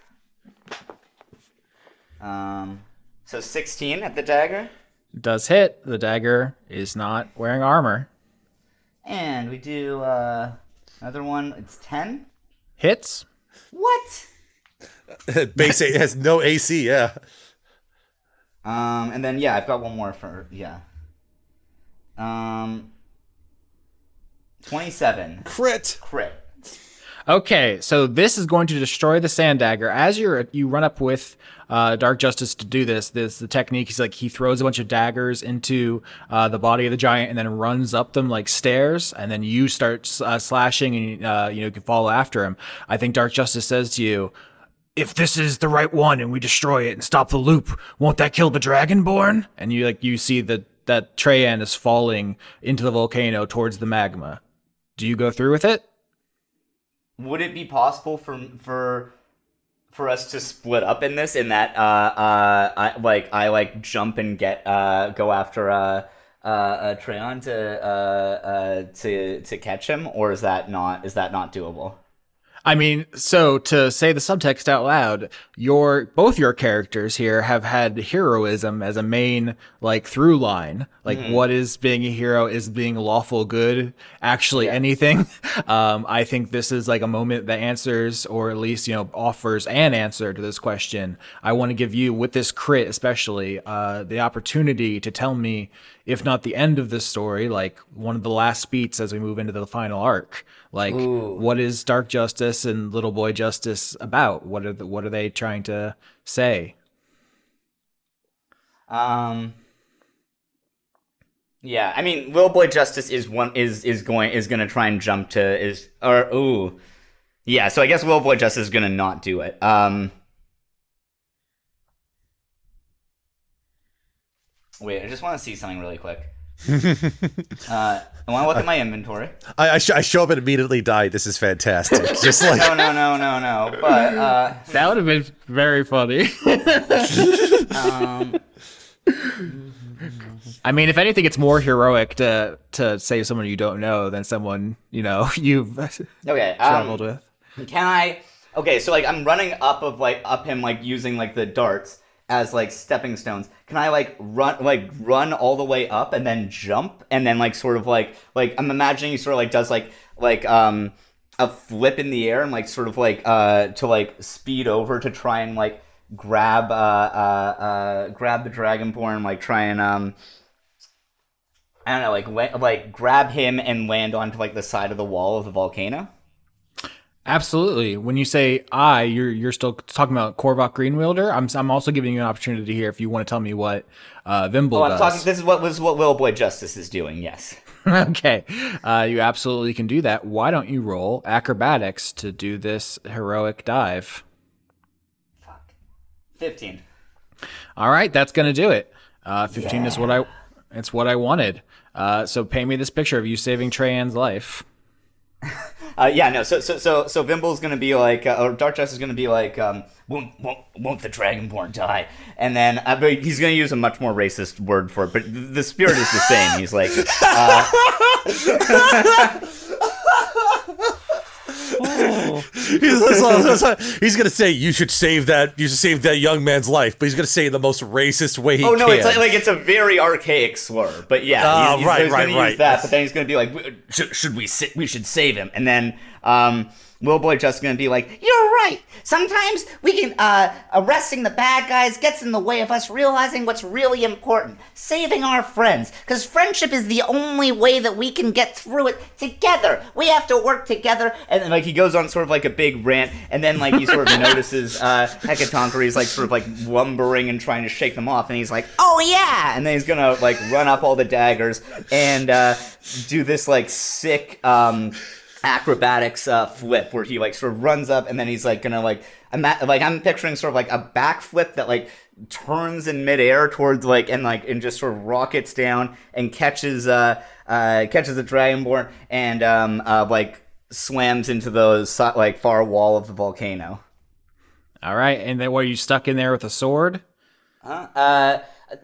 Um so 16 at the dagger Does hit. The dagger is not wearing armor. and we do uh another one. It's 10. Hits. What? Base A has no AC. Yeah. Um and then yeah, I've got one more for yeah. Um 27 Crit. crit. Okay, so this is going to destroy the sand dagger. As you're you run up with uh, Dark Justice to do this, this the technique. He's like he throws a bunch of daggers into uh, the body of the giant and then runs up them like stairs, and then you start uh, slashing and uh, you know you can follow after him. I think Dark Justice says to you, "If this is the right one and we destroy it and stop the loop, won't that kill the Dragonborn?" And you like you see that that Treyan is falling into the volcano towards the magma. Do you go through with it? Would it be possible for for for us to split up in this? In that, uh, uh, I like I like jump and get uh go after uh uh, uh Treyan to uh uh to to catch him, or is that not is that not doable? I mean, so to say the subtext out loud, your both your characters here have had heroism as a main like through line. Like Mhm. what is being a hero is being lawful good, actually anything. Um, I think this is like a moment that answers or at least, you know, offers an answer to this question. I want to give you with this crit especially, uh, the opportunity to tell me if not the end of this story, like one of the last beats as we move into the final arc. Like Ooh. what is Dark Justice and Little Boy Justice about? What are the, what are they trying to say? Um. Yeah, I mean, Little Boy Justice is one is is going is gonna try and jump to is or ooh, yeah. So I guess Little Boy Justice is gonna not do it. Um. Wait, I just want to see something really quick. uh, I want to look at my inventory. I, I, sh- I show up and immediately die. This is fantastic. Just like no, no, no, no, no. But uh, That would have been very funny. um, I mean, if anything, it's more heroic to to save someone you don't know than someone you know you've Okay, um, traveled with. Can I? Okay, so like I'm running up of like up him like using like the darts as like stepping stones. Can I like run like run all the way up and then jump and then like sort of like like I'm imagining he sort of like does like like um a flip in the air and like sort of like uh to like speed over to try and like grab uh uh uh grab the dragonborn like try and um I don't know like like grab him and land onto like the side of the wall of the volcano. Absolutely. When you say I, you're you're still talking about Korvac Greenwielder. I'm I'm also giving you an opportunity here if you want to tell me what uh, Vimble Oh, I'm does. talking. This is what was what Little Boy Justice is doing. Yes. okay, uh, you absolutely can do that. Why don't you roll acrobatics to do this heroic dive? Fuck. Fifteen. All right, that's gonna do it. Uh, Fifteen is what I it's what I wanted. Uh, so pay me this picture of you saving Treyan's life. Uh, yeah. No. So so so so Vimble's gonna be like, uh, or Dark Justice is gonna be like, um, won't won't won't the Dragonborn die? And then uh, but he's gonna use a much more racist word for it, but the spirit is the same. He's like, uh, he's, he's gonna say you should save that you should save that young man's life, but he's gonna say it in the most racist way he can. oh no, can. it's like, like it's a very archaic slur. But yeah, Ah, he's, he's, right, he's right, gonna right. use that. But then he's gonna be like, should, should we sa- we should save him? And then um, Little Boy Justice gonna be like, You're right. Sometimes we can, uh, arresting the bad guys gets in the way of us realizing what's really important saving our friends. Because friendship is the only way that we can get through it together. We have to work together. and then like he goes on sort of like a big rant, and then like he sort of notices uh, Hecatonchires like sort of like lumbering and trying to shake them off, and he's like, Oh, yeah. and then he's gonna like run up all the daggers and uh, do this like sick um, acrobatics uh, flip where he like sort of runs up and then he's like gonna like I'm like I'm picturing sort of like a backflip that like turns in midair towards like and like and just sort of rockets down and catches uh uh catches a dragonborn and um uh like slams into the like far wall of the volcano. All right, and then what are you stuck in there with a sword? Uh, uh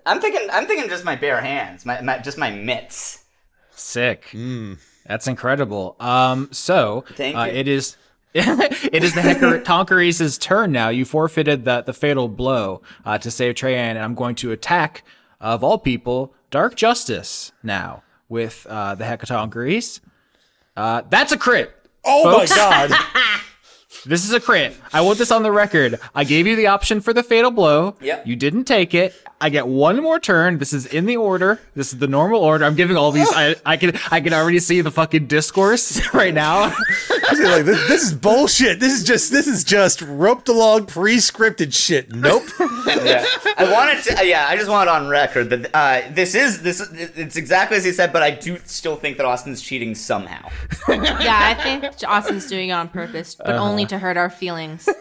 I'm thinking I'm thinking just my bare hands, my, my just my mitts. Sick. That's incredible. Um, so Thank uh, you. it is. it is the Hecker Tonkeries' turn now. You forfeited the, the fatal blow uh, to save Treyan, and I'm going to attack, of all people, Dark Justice now with uh, the Hecatonchires. Uh, that's a crit. oh folks. my god! This is a crit. I want this on the record. I gave you the option for the fatal blow. Yep. You didn't take it. I get one more turn. This is in the order. This is the normal order. I'm giving all these. I, I can I can already see the fucking discourse right now. like this, this is bullshit. This is just this is just roped along pre-scripted shit. Nope. yeah. I wanted to. Yeah, I just want it on record that uh, this is this. It's exactly as he said, but I do still think that Austin's cheating somehow. yeah, I think Austin's doing it on purpose, but only to hurt our feelings.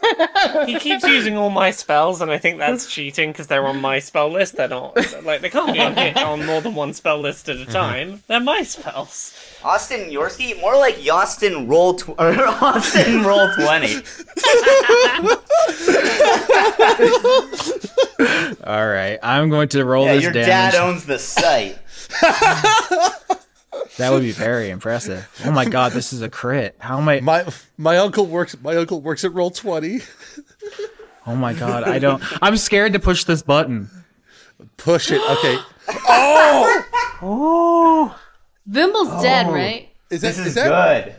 He keeps using all my spells, and I think that's cheating because they're on my spell list. They're not like they can't be on, on more than one spell list at a mhm. time. They're my spells. Austin Yorsky, more like Austin roll tw- or Austin roll twenty. All right, I'm going to roll Yeah, this your damage. dad owns the site. That would be very impressive. Oh my god, this is a crit. How am I? My my uncle works my uncle works at roll twenty. Oh my god, I don't. I'm scared to push this button. Push it. Okay. Oh. Oh. Vimble's dead, right? Is that This is is that good.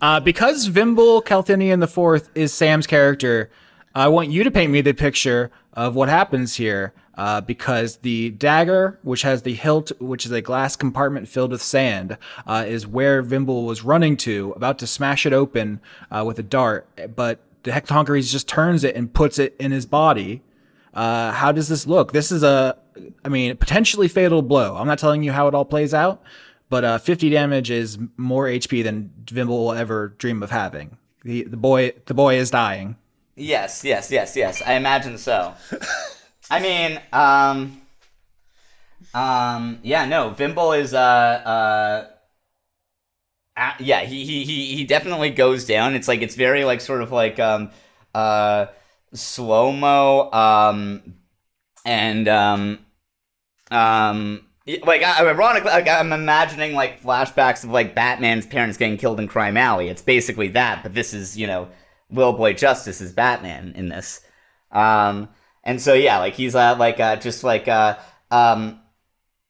Uh, because Vimble Calthinian the Fourth is Sam's character, I want you to paint me the picture of what happens here. Uh, because the dagger, which has the hilt, which is a glass compartment filled with sand, uh, is where Vimble was running to, about to smash it open uh, with a dart. But the Hecatonchires just turns it and puts it in his body. Uh, how does this look? This is a, I mean, potentially fatal blow. I'm not telling you how it all plays out, but uh, 50 damage is more HP than Vimble will ever dream of having. The the boy the boy is dying. Yes, yes, yes, yes. I imagine so. I mean, um, um, yeah, no, Vimble is, uh, uh, yeah, he, he, he, he definitely goes down. It's like, it's very, like, sort of like, um, uh, slow mo, um, and, um, um, like, I- ironically, like, I'm imagining, like, flashbacks of, like, Batman's parents getting killed in Crime Alley. It's basically that, but this is, you know, Will Boy Justice is Batman in this. Um, and so yeah, like he's uh, like uh, just like uh, um,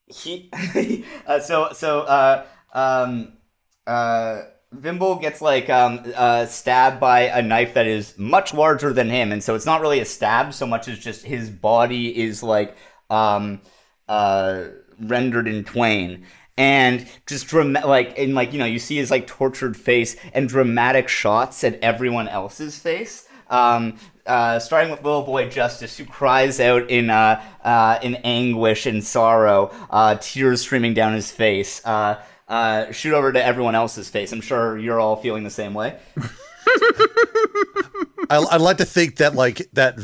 he uh, so so uh, um, uh, Vimble gets like um, uh, stabbed by a knife that is much larger than him, and so it's not really a stab so much as just his body is like um, uh, rendered in twain. And just like in like you know you see his like tortured face and dramatic shots at everyone else's face. Um, uh, starting with little boy Justice, who cries out in uh, uh, in anguish and sorrow, uh, tears streaming down his face. Uh, uh, shoot over to everyone else's face. I'm sure you're all feeling the same way. I, I'd like to think that like that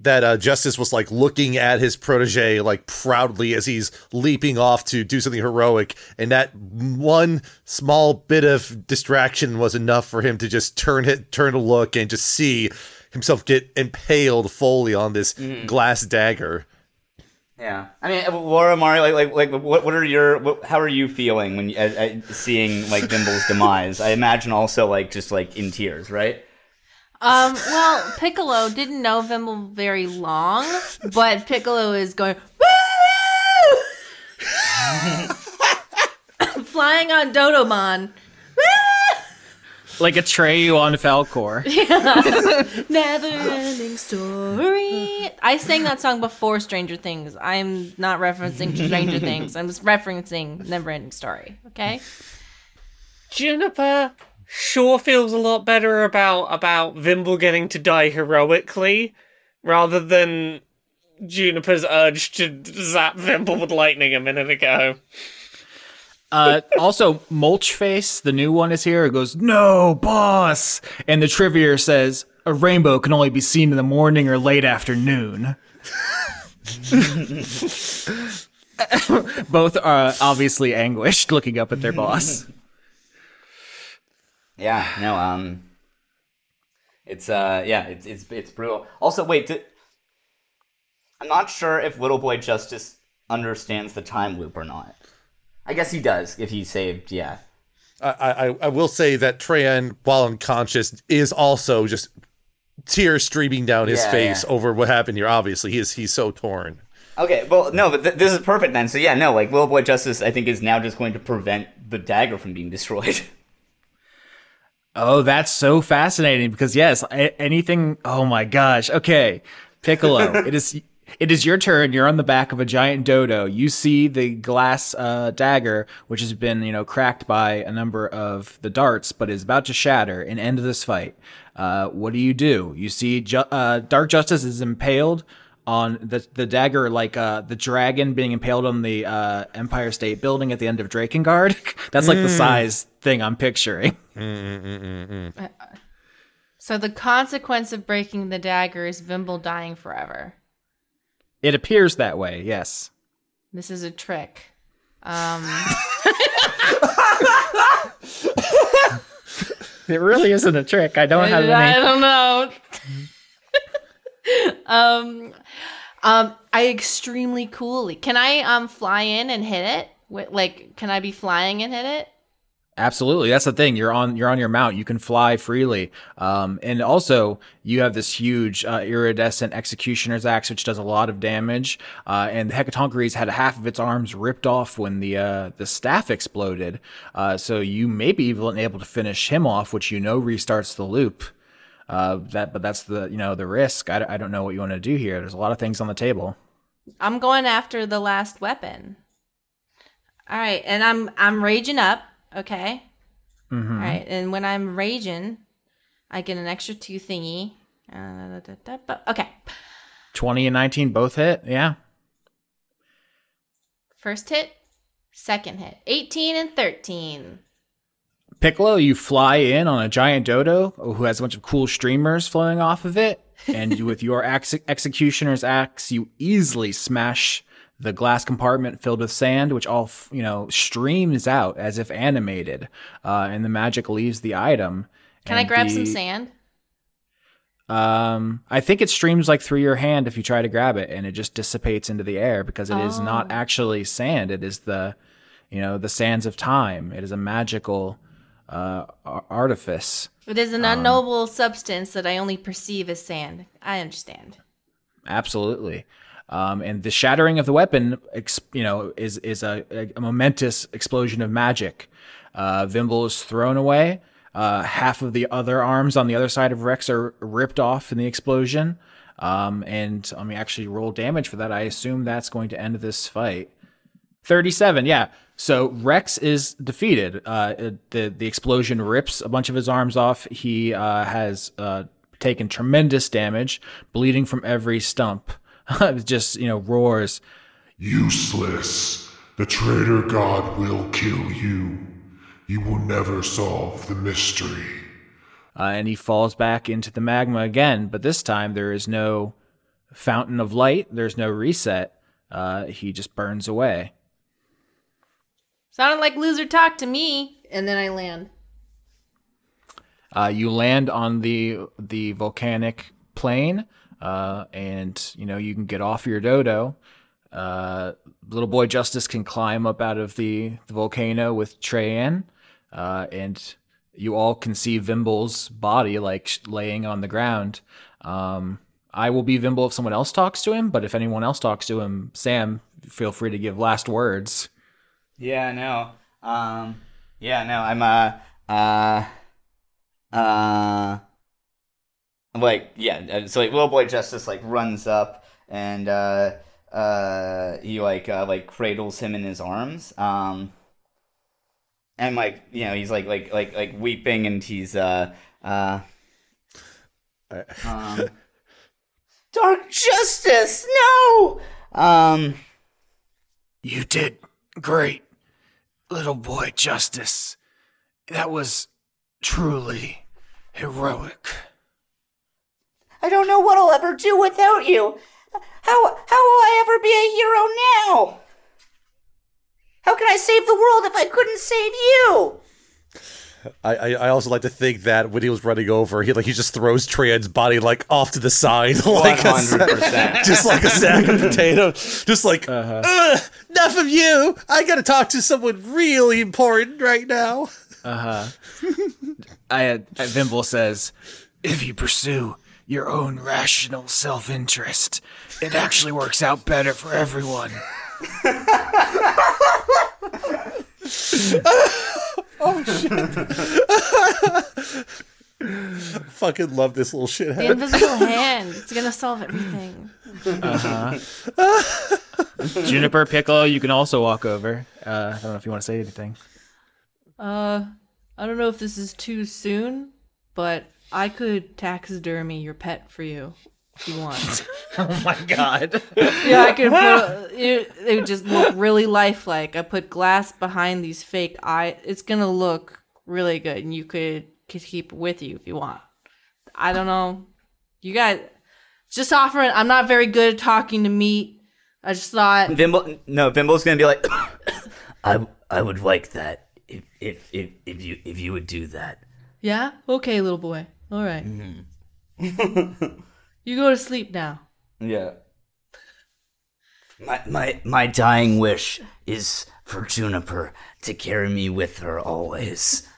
that Justice was like looking at his protege like proudly as he's leaping off to do something heroic, and that one small bit of distraction was enough for him to just turn it, turn to look, and just see himself get impaled fully on this glass dagger. Yeah, I mean, uh, Laura, Mario, like, like, like, what, what are your, what, how are you feeling when you, uh, uh, seeing like Vimble's demise? I imagine also like just like in tears, right? Um, well, Piccolo didn't know Vimble very long, but Piccolo is going Woo! flying on Dodomon. Like Atreyu on Falkor. Never ending story. I sang that song before Stranger Things. I'm not referencing Stranger Things. I'm just referencing Never Ending Story. Okay. Juniper sure feels a lot better about about Vimble getting to die heroically rather than Juniper's urge to zap Vimble with lightning a minute ago. Uh, also, Mulchface, the new one, is here. It goes, "No, boss," and the trivia says, "A rainbow can only be seen in the morning or late afternoon." Both are obviously anguished, looking up at their boss. Yeah, no, um, it's uh, yeah, it's it's it's brutal. Also, wait, did, I'm not sure if Little Boy Justice understands the time loop or not. I guess he does if he saved. Yeah, I, I, I will say that Treyan, while unconscious, is also just tears streaming down his Yeah, face yeah. over what happened here. Obviously, he is he's so torn. Okay, well, no, but th- this is perfect then. So yeah, no, like Little Boy Justice, I think is now just going to prevent the dagger from being destroyed. Oh, that's so fascinating because yes, a- anything. Oh my gosh. Okay, Piccolo, it is it is your turn. You're on the back of a giant dodo. You see the glass uh, dagger, which has been you know cracked by a number of the darts, but is about to shatter and end this fight. Uh, what do you do? You see, Ju- uh, Dark Justice is impaled on the the dagger, like uh, the dragon being impaled on the uh, Empire State Building at the end of Drakengard. That's like the size thing I'm picturing. So the consequence of breaking the dagger is Vimble dying forever. It appears that way. Yes. This is a trick. Um, It really isn't a trick. I don't have a name. I don't know. um, um, I extremely coolly. Can I um fly in and hit it? Like, can I be flying and hit it? Absolutely, that's the thing. You're on you're on your mount. You can fly freely, um, and also you have this huge uh, iridescent executioner's axe, which does a lot of damage. Uh, and the Hecatonchires had half of its arms ripped off when the uh, the staff exploded. Uh, so you may be even able to finish him off, which you know restarts the loop. Uh, that, but that's the you know the risk. I, I don't know what you want to do here. There's a lot of things on the table. I'm going after the last weapon. All right, and I'm I'm raging up. Okay. All right, and when I'm raging, I get an extra two thingy. Uh, da, da, da, okay. Twenty and nineteen both hit. Yeah. First hit, second hit. 18 and 13. Piccolo, you fly in on a giant dodo who has a bunch of cool streamers flowing off of it, and with your ex- executioner's axe, you easily smash the glass compartment filled with sand, which all you know streams out as if animated, uh, and the magic leaves the item. Can I grab some sand? Um, I think it streams like through your hand if you try to grab it, and it just dissipates into the air because it is not Oh. actually sand. It is the, you know, the sands of time. It is a magical uh, artifice. It is an Um, unknowable substance that I only perceive as sand. I understand. Absolutely. Um, and the shattering of the weapon, you know, is is a, a momentous explosion of magic. Uh, Vimble is thrown away. Uh, half of the other arms on the other side of Rex are ripped off in the explosion. Um, and I mean, actually roll damage for that. I assume that's going to end this fight. 37, yeah. So Rex is defeated. Uh, the the explosion rips a bunch of his arms off. He uh, has uh, taken tremendous damage, bleeding from every stump. Just you know roars. Useless. The traitor god will kill you. You will never solve the mystery. Uh, and he falls back into the magma again. But this time there is no fountain of light. There's no reset. Uh, he just burns away. Sounded like loser talk to me. And then I land. Uh, you land on the the volcanic plain, uh, and you know you can get off your dodo. Uh, little boy Justice can climb up out of the, the volcano with Treyan, uh, and you all can see Vimble's body like laying on the ground. Um, I will be Vimble if someone else talks to him, but if anyone else talks to him, Sam, feel free to give last words. Yeah, no. Um, yeah, no. I'm uh, uh, uh, like yeah. So like, little boy Justice like runs up and uh, uh, he like uh, like cradles him in his arms. Um, and like you know he's like like like like weeping and he's uh uh. Um, Dark Justice, no. Um. You did great, little boy Justice. That was truly heroic. I don't know what I'll ever do without you. How how will I ever be a hero now? How can I save the world if I couldn't save you? I, I I also like to think that when he was running over, he like he just throws Treyan's body like off to the side, like 100%. just like a sack of potato, just like Uh-huh. "Ugh, enough of you. I gotta talk to someone really important right now. Uh huh. I, I Vimble says, if you pursue your own rational self interest, it actually works out better for everyone. Oh shit. Fucking love this little The shithead. invisible hand. It's gonna solve everything. Uh-huh. Juniper Piccolo, you can also walk over. Uh, I don't know if you want to say anything. Uh, I don't know if this is too soon, but I could taxidermy your pet for you if you want. Oh my god. yeah, I could put it. It would just look really lifelike. I put glass behind these fake eye. It's gonna look really good, and you could could keep it with you if you want. I don't know. You guys, just offering. I'm not very good at talking to meat. I just thought. Vimble, no, Vimble's gonna be like, I, I would like that if, if, if, if you, if you would do that. Yeah? Okay, little boy. All right. Mm-hmm. you go to sleep now. Yeah. My, my, my dying wish is for Juniper to carry me with her always.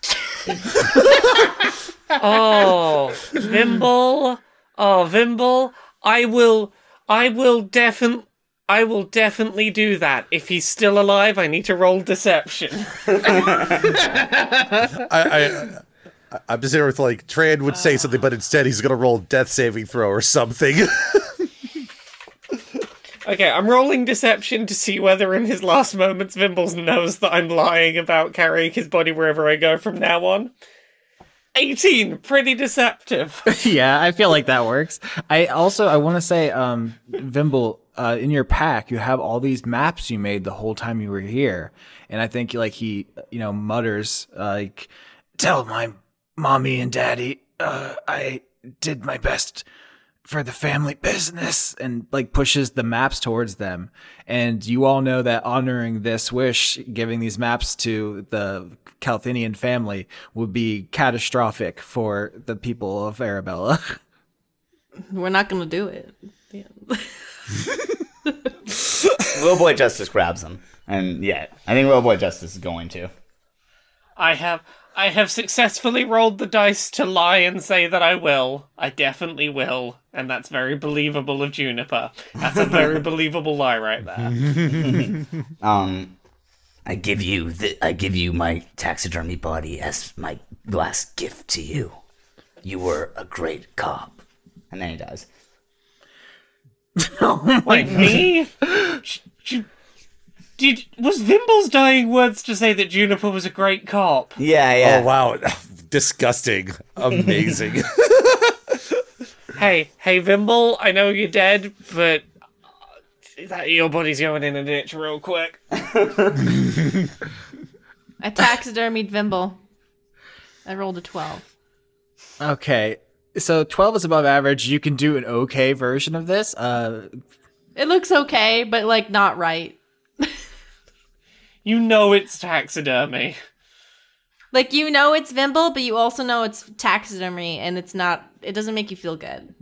Oh, Vimble. Oh, Vimble. I will. I will definitely. I will definitely do that. If he's still alive, I need to roll deception. I, I, I, I'm just here with like Treyan would say something, but instead he's gonna roll death saving throw or something. Okay, I'm rolling deception to see whether in his last moments Vimbles knows that I'm lying about carrying his body wherever I go from now on. 18, pretty deceptive. yeah, I feel like that works. I also I want to say, um, Vimble, uh, in your pack, you have all these maps you made the whole time you were here, and I think like he, you know, mutters uh, like, "Tell my mommy and daddy, uh, I did my best." For the family business, and like pushes the maps towards them. And you all know that honoring this wish, giving these maps to the Calthinian family, would be catastrophic for the people of Arabella. We're not gonna do it. Yeah. Little Boy Justice grabs him. And yeah, I think Little Boy Justice is going to. I have I have successfully rolled the dice to lie and say that I will. I definitely will, and that's very believable of Juniper. That's a very believable lie right there. Um, I give you the, I give you my taxidermy body as my last gift to you. You were a great cop. And then he dies. Like me? Sh- sh- Did was Vimble's dying words to say that Juniper was a great cop? Yeah, yeah. Oh wow, disgusting, amazing. Hey, hey, Vimble, I know you're dead, but that your body's going in a ditch real quick. I taxidermied Vimble. I rolled a 12. Okay. So 12 is above average. You can do an okay version of this. Uh, It looks okay, but like not right. You know it's taxidermy. Like you know it's Vimble, but you also know it's taxidermy, and it's not. It doesn't make you feel good.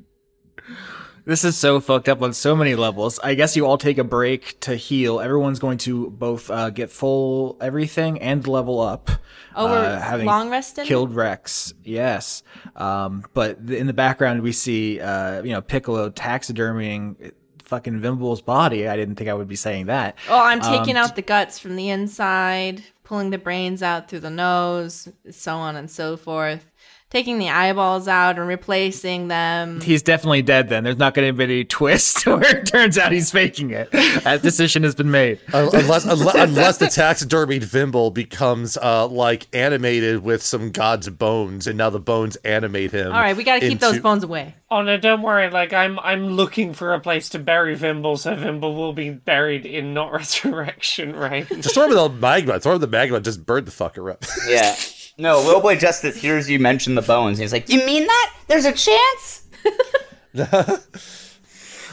this is so fucked up on so many levels. I guess you all take a break to heal. Everyone's going to both uh, get full everything and level up. Oh, we're uh, having long rested? Killed Rex, yes. Um, but th- in the background, we see uh, you know Piccolo taxidermying fucking Vimble's body. I didn't think I would be saying that. Oh, I'm taking Um, out the guts from the inside, pulling the brains out through the nose, so on and so forth. Taking the eyeballs out and replacing them. He's definitely dead then. There's not going to be any twist where it turns out he's faking it. That decision has been made. Unless, unless unless the taxidermied Vimble becomes uh like animated with some god's bones, and now the bones animate him. All right, we got to keep those bones away. Oh no, don't worry. Like I'm, I'm looking for a place to bury Vimble, so Vimble will be buried in not resurrection range. Just throw him in the magma. Throw him in the magma. Just burn the fucker up. Yeah. No, Little Boy Justice hears you mention the bones. And he's like, You mean that? There's a chance?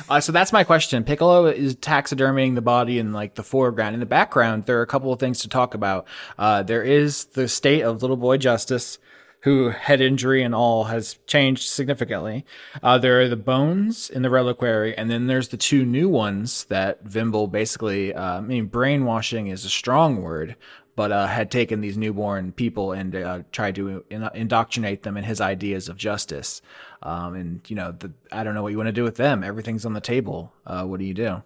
Uh, so that's my question. Piccolo is taxidermying the body in like the foreground. In the background, there are a couple of things to talk about. Uh, there is the state of little boy Justice, who head injury and all has changed significantly. Uh, there are the bones in the reliquary, and then there's the two new ones that Vimble basically. Uh, I mean, brainwashing is a strong word. But uh, had taken these newborn people and uh, tried to in- indoctrinate them in his ideas of justice. Um, and you know, the, I don't know what you want to do with them. Everything's on the table. Uh, what do you do?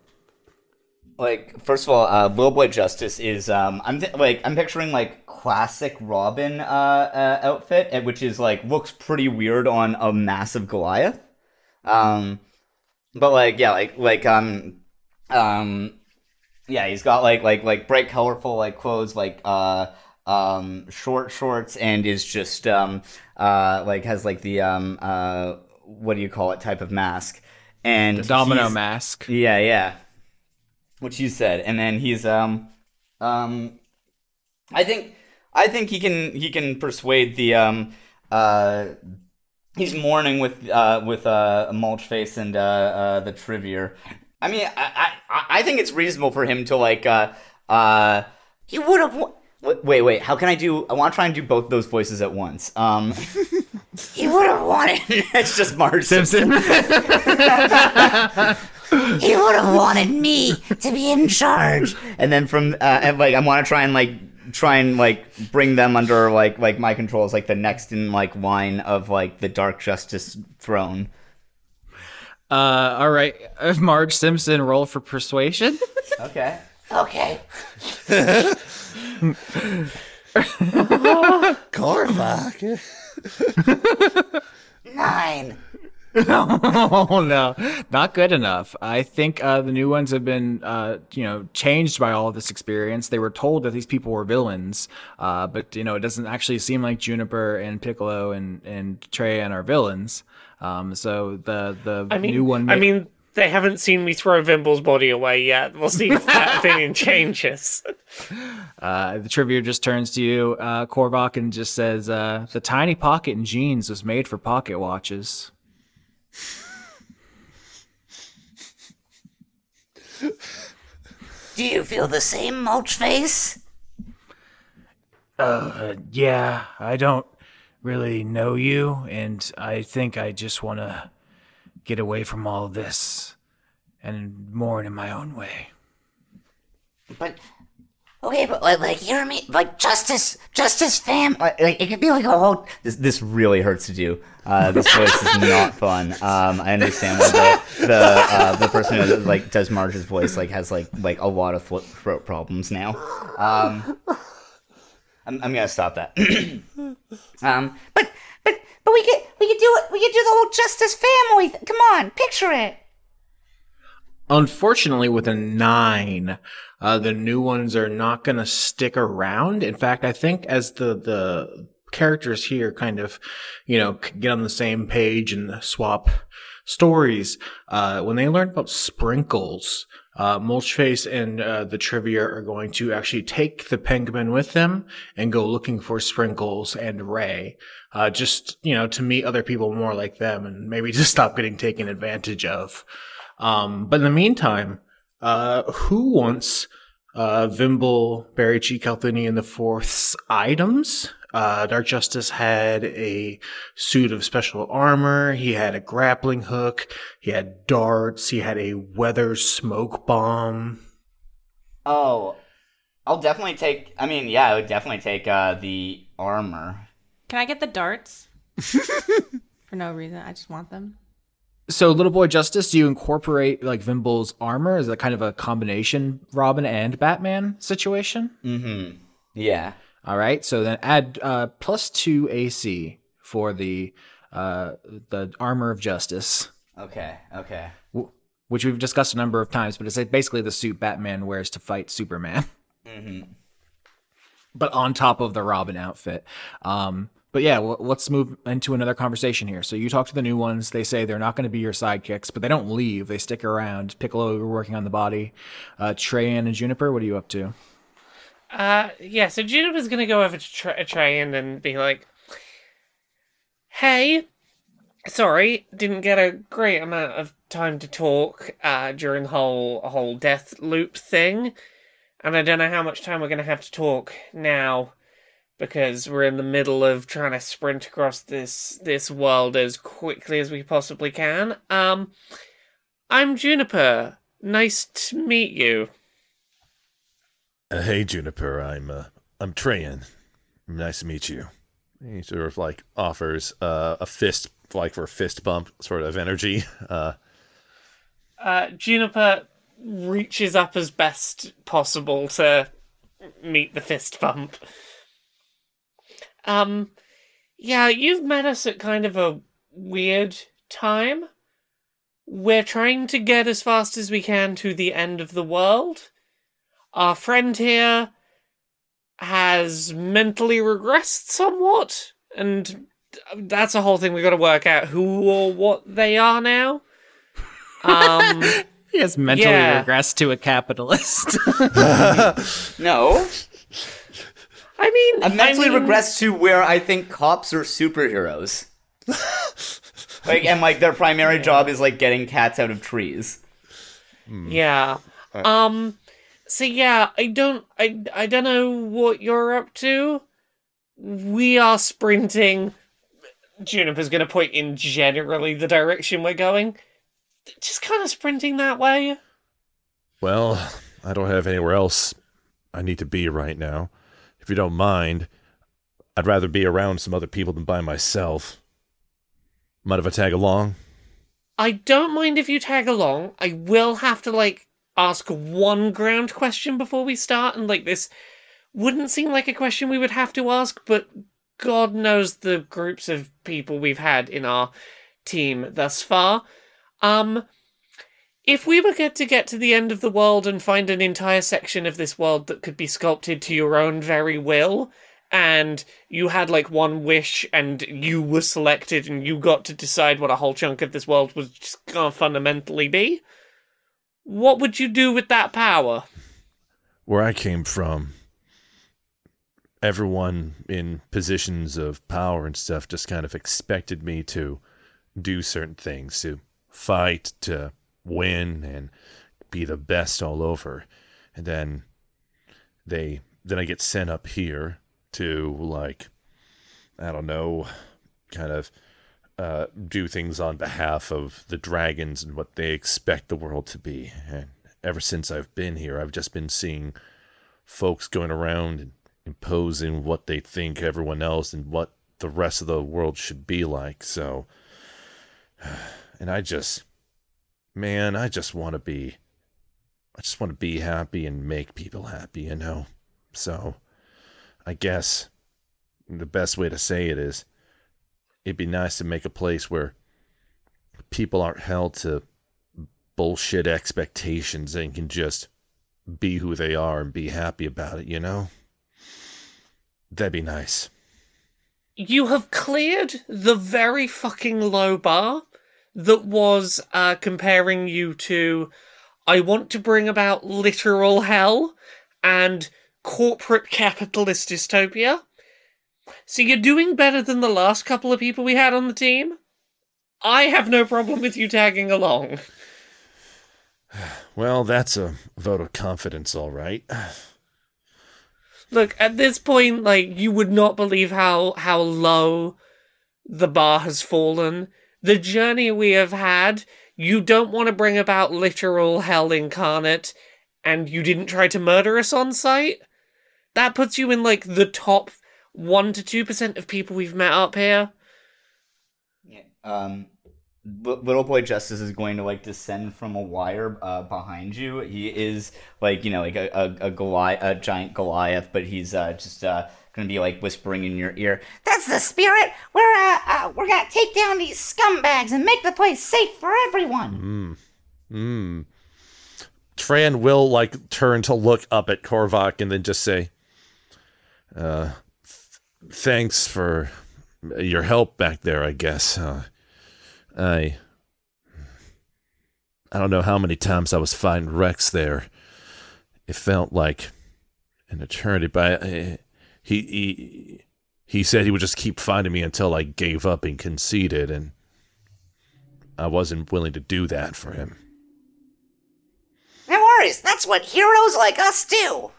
like first of all, uh, Little Boy Justice is um, I'm th- like I'm picturing like classic Robin uh, uh, outfit, which is like looks pretty weird on a massive Goliath. Um, but like yeah, like like um um yeah, he's got like like like bright colorful like clothes, like uh um short shorts, and is just um uh like has like the um uh what do you call it type of mask and The domino mask. yeah, yeah. What you said, and then he's um um, I think I think he can he can persuade the um uh he's mourning with uh with uh mulch face and uh, uh the trivier. I mean, I, I I think it's reasonable for him to like uh uh he would have. Wait, wait, wait. How can I do? I want to try and do both those voices at once. Um, he would have wanted. it's just Marge Simpson. He would have wanted me to be in charge. and then from uh, and like I want to try and like try and like bring them under like like my controls like the next in like line of like the Dark Justice throne. Uh, all right, Marge Simpson, roll for persuasion. Okay. Okay. Korvac. Nine. oh no, not good enough. I think uh, the new ones have been, uh, you know, changed by all of this experience. They were told that these people were villains, uh, but you know, it doesn't actually seem like Juniper and Piccolo and Trey and Treyan are villains. Um, so the the I mean, new one. I mean, they haven't seen me throw Vimble's body away yet. We'll see if that opinion changes. Uh, the trivia just turns to you, uh, Korvac, and just says, uh, "The tiny pocket in jeans was made for pocket watches." Do you feel the same, Mulch Face? Uh, yeah, I don't really know you, and I think I just want to get away from all of this and mourn in my own way. But okay, but like, like hear me, like justice, justice, fam. Like, like it could be like a whole. This this really hurts to do. Uh, this voice is not fun. Um, I understand why the the uh, the person who like does Marge's voice like has like like a lot of throat problems now. Um, I'm, I'm gonna stop that. Um, but but but we could we could do it. We could do the whole justice family. Th- Come on, picture it. Unfortunately, with a nine, uh, the new ones are not to stick around. In fact, I think as the the characters here kind of, you know, get on the same page and swap stories, uh, when they learn about sprinkles, uh, Mulchface and uh, the Trivia are going to actually take the penguin with them and go looking for Sprinkles and Ray, uh, just you know, to meet other people more like them and maybe just stop getting taken advantage of. Um, but in the meantime, uh, who wants uh, Vimble, Barry G. Calthini, and the Fourth's items? Uh, Dark Justice had a suit of special armor. He had a grappling hook. He had darts. He had a weather smoke bomb. oh, I'll definitely take. I mean, yeah, I would definitely take uh, the armor. Can I get the darts? For no reason. I just want them. So, Little Boy Justice, do you incorporate like Vimble's armor? Is that kind of a combination Robin and Batman situation? Mm-hmm. Yeah. All right. So then add uh, plus two AC for the uh, the armor of justice, Okay. Okay. w- which we've discussed a number of times, but it's like basically the suit Batman wears to fight Superman, Mm-hmm. but on top of the Robin outfit. Um, but yeah, well, let's move into another conversation here. So you talk to the new ones. They say they're not going to be your sidekicks, but they don't leave. They stick around. Piccolo, you're working on the body. Uh, Treyan and Juniper, what are you up to? Uh, yeah, so Juniper's gonna go over to Tra- Treyan and be like, Hey, sorry, didn't get a great amount of time to talk uh, during the whole, whole death loop thing. And I don't know how much time we're gonna have to talk now because we're in the middle of trying to sprint across this this world as quickly as we possibly can. Um, I'm Juniper. Nice to meet you. Uh, hey, Juniper. I'm uh, I'm Treyan. Nice to meet you. He sort of like offers uh, a fist, like for a fist bump, sort of energy. Uh, Uh, Juniper, reaches up as best possible to meet the fist bump. Um, yeah, you've met us at kind of a weird time. We're trying to get as fast as we can to the end of the world. Our friend here has mentally regressed somewhat, and that's a whole thing we've got to work out who or what they are now. Um, He has mentally Yeah. regressed to a capitalist. No, I mean, I mentally I mean, regress to where I think cops are superheroes. like, and like their primary job is like getting cats out of trees. Yeah. Um. So yeah, I don't, I, I don't know what you're up to. We are sprinting. Juniper's gonna point in generally the direction we're going. Just kind of sprinting that way. Well, I don't have anywhere else I need to be right now. If you don't mind, I'd rather be around some other people than by myself. Mind if I tag along? I don't mind if you tag along. I will have to like ask one ground question before we start, and like this wouldn't seem like a question we would have to ask, but God knows the groups of people we've had in our team thus far. Um, if we were to get to the end of the world and find an entire section of this world that could be sculpted to your own very will, and you had like one wish and you were selected and you got to decide what a whole chunk of this world was just gonna fundamentally be, what would you do with that power? Where I came from, everyone in positions of power and stuff just kind of expected me to do certain things, to fight, to win, and be the best all over. And then they then I get sent up here to like I don't know, kind of uh, do things on behalf of the dragons and what they expect the world to be. And ever since I've been here, I've just been seeing folks going around and imposing what they think everyone else and what the rest of the world should be like. So, and I just, man, I just want to be, I just want to be happy and make people happy, you know? So, I guess the best way to say it is it'd be nice to make a place where people aren't held to bullshit expectations and can just be who they are and be happy about it, you know? That'd be nice. You have cleared the very fucking low bar that was uh, comparing you to I want to bring about literal hell and corporate capitalist dystopia. So you're doing better than the last couple of people we had on the team. I have no problem with you tagging along. Well, that's a vote of confidence, all right. Look, at this point, like you would not believe how how low the bar has fallen. The journey we have had, you don't want to bring about literal hell incarnate, and you didn't try to murder us on sight. That puts you in like the top one to two percent of people we've met up here. Yeah. Um, Li- little boy Justice is going to like descend from a wire uh, behind you. He is like you know like a a, a, Goli- a giant Goliath, but he's uh, just uh, gonna be like whispering in your ear. That's the spirit. We're uh, uh we're gonna take down these scumbags and make the place safe for everyone. Hmm. Tran will like turn to look up at Korvac and then just say, uh, th- thanks for your help back there, I guess. Uh, I. I don't know how many times I was fighting Rex there. It felt like an eternity, but I, he, he he said he would just keep fighting me until I gave up and conceded, and I wasn't willing to do that for him. No worries. That's what heroes like us do.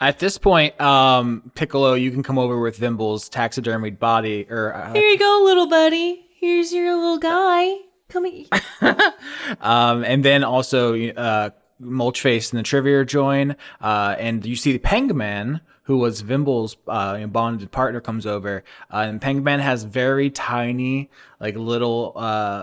At this point, um, Piccolo, you can come over with Vimble's taxidermied body, or uh, Here you go, little buddy. Here's your little guy. Come here. um, and then also uh, Mulchface and the Trivia join, uh, and you see the Penguin, who was Vimble's uh, bonded partner, comes over, uh, and Pangman has very tiny, like little uh,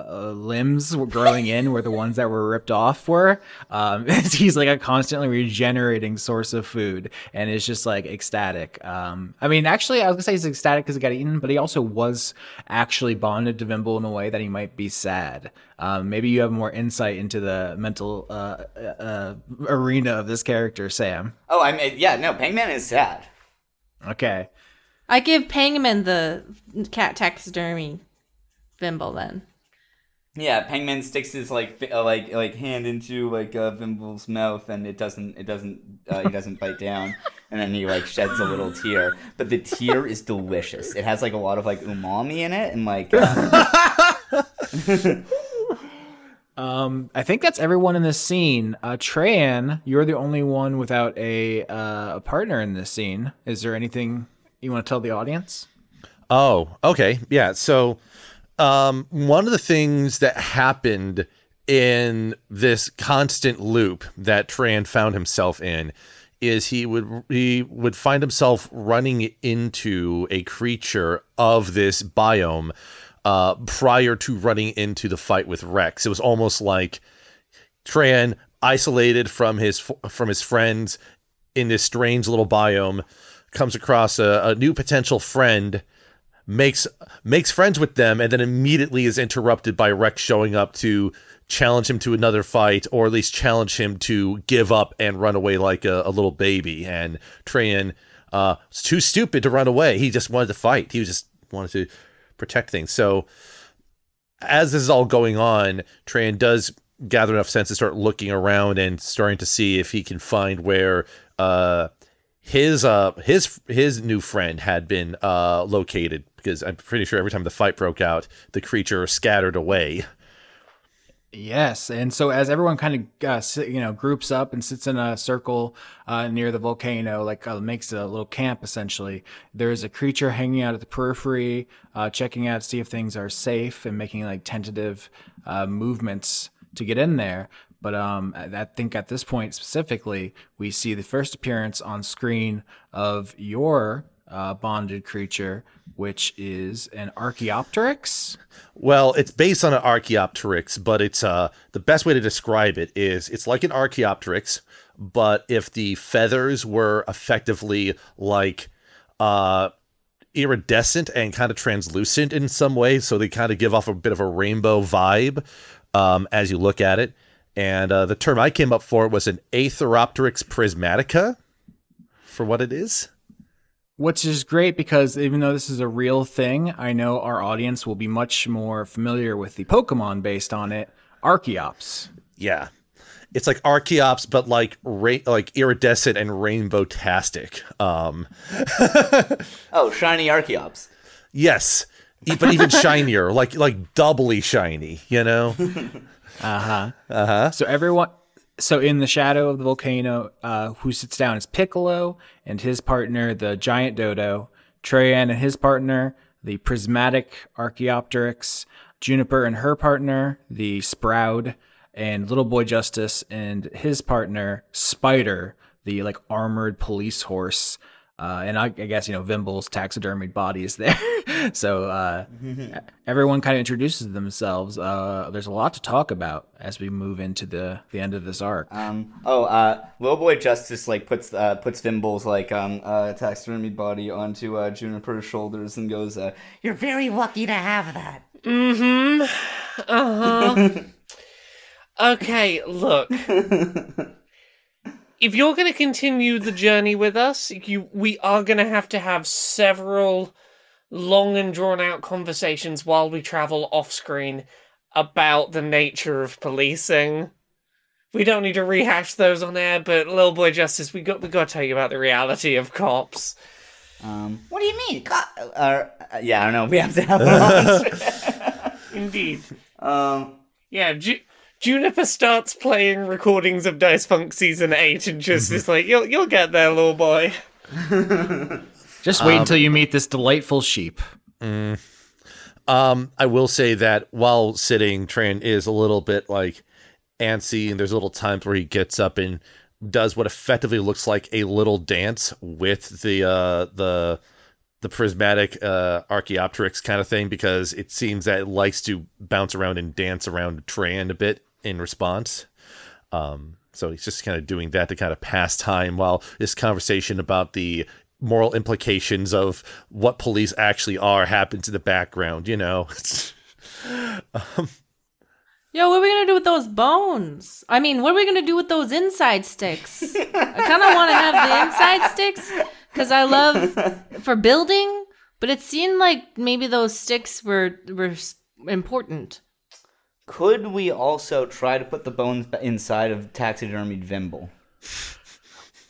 uh, limbs growing in where the ones that were ripped off were. Um, he's like a constantly regenerating source of food, and is just like ecstatic. Um, I mean, actually, I was gonna say he's ecstatic because he got eaten, but he also was actually bonded to Vimble in a way that he might be sad. Um, maybe you have more insight into the mental uh, uh, arena of this character, Sam. Oh, I mean, yeah, no, Pangman is sad. Okay. I give Pangman the cat taxidermy Vimble then. Yeah, Pangman sticks his like fi- uh, like like hand into like uh, Vimble's mouth, and it doesn't it doesn't uh, he doesn't bite down, and then he like sheds a little tear. But the tear is delicious. It has like a lot of like umami in it, and like um, Um, I think that's everyone in this scene. Uh, Treyan, you're the only one without a uh, a partner in this scene. Is there anything you want to tell the audience? Oh, okay. Yeah. So, um, one of the things that happened in this constant loop that Tran found himself in is he would he would find himself running into a creature of this biome uh, prior to running into the fight with Rex. It was almost like Tran isolated from his from his friends in this strange little biome comes across a, a new potential friend makes makes friends with them and then immediately is interrupted by Rex showing up to challenge him to another fight or at least challenge him to give up and run away like a, a little baby. And Tran uh, was too stupid to run away. He just wanted to fight. He just wanted to protect things so as this is all going on Treyan does gather enough sense to start looking around and starting to see if he can find where uh his uh his his new friend had been uh located because I'm pretty sure every time the fight broke out, the creature scattered away. Yes, and so as everyone kind of uh, you know groups up and sits in a circle uh, near the volcano, like uh, makes a little camp essentially. There is a creature hanging out at the periphery, uh, checking out to see if things are safe and making like tentative uh, movements to get in there. But um, I I think at this point specifically, we see the first appearance on screen of your uh, bonded creature, which is an Archaeopteryx. Well, it's based on an Archaeopteryx, but it's uh the best way to describe it is it's like an Archaeopteryx, but if the feathers were effectively like uh iridescent and kind of translucent in some way, so they kind of give off a bit of a rainbow vibe um, as you look at it. And uh, the term I came up for was an Aetheropteryx prismatica, for what it is. Which is great because even though this is a real thing, I know our audience will be much more familiar with the Pokemon based on it, Archeops. Yeah. It's like Archeops, but like ra- like iridescent and rainbow tastic. Um, oh, shiny Archeops. yes, E- but even shinier, like like doubly shiny. You know. Uh huh. Uh huh. So everyone. So in the shadow of the volcano, uh, who sits down is Piccolo and his partner, the giant dodo. Treyan and his partner, the prismatic Archaeopteryx. Juniper and her partner, the Sproud, and Little Boy Justice and his partner, Spider, the like armored police horse. Uh, and I, I guess you know Vimble's taxidermied body is there, so uh, everyone kind of introduces themselves. Uh, there's a lot to talk about as we move into the the end of this arc. Um. Oh. Uh. Little boy Justice like puts uh puts Vimble's like um uh taxidermy body onto uh Juniper's shoulders and goes uh You're very lucky to have that. Mm-hmm. Uh-huh. okay, look. If you're going to continue the journey with us, you we are going to have to have several long and drawn out conversations while we travel off screen about the nature of policing. We don't need to rehash those on air, but little boy justice, we got we got to tell you about the reality of cops. um. What do you mean? Co- Uh, uh, yeah, I don't know. We have to have one. Indeed. um. Yeah, Ju- Juniper starts playing recordings of Dice Funk season eight, and just is like, "You'll you'll get there, little boy." Just wait until you meet this delightful sheep. Um, I will say that while sitting, Tran is a little bit like antsy, and there's little times where he gets up and does what effectively looks like a little dance with the uh, the the prismatic uh, Archaeopteryx kind of thing because it seems that it likes to bounce around and dance around Tran a bit in response. Um, so he's just kind of doing that to kind of pass time while this conversation about the moral implications of what police actually are happens in the background, you know. um, Yo, what are we gonna do with those bones? I mean, what are we gonna do with those inside sticks? I kind of want to have the inside sticks because I love for building, but it seemed like maybe those sticks were were important. Could we also try to put the bones inside of taxidermied Vimble?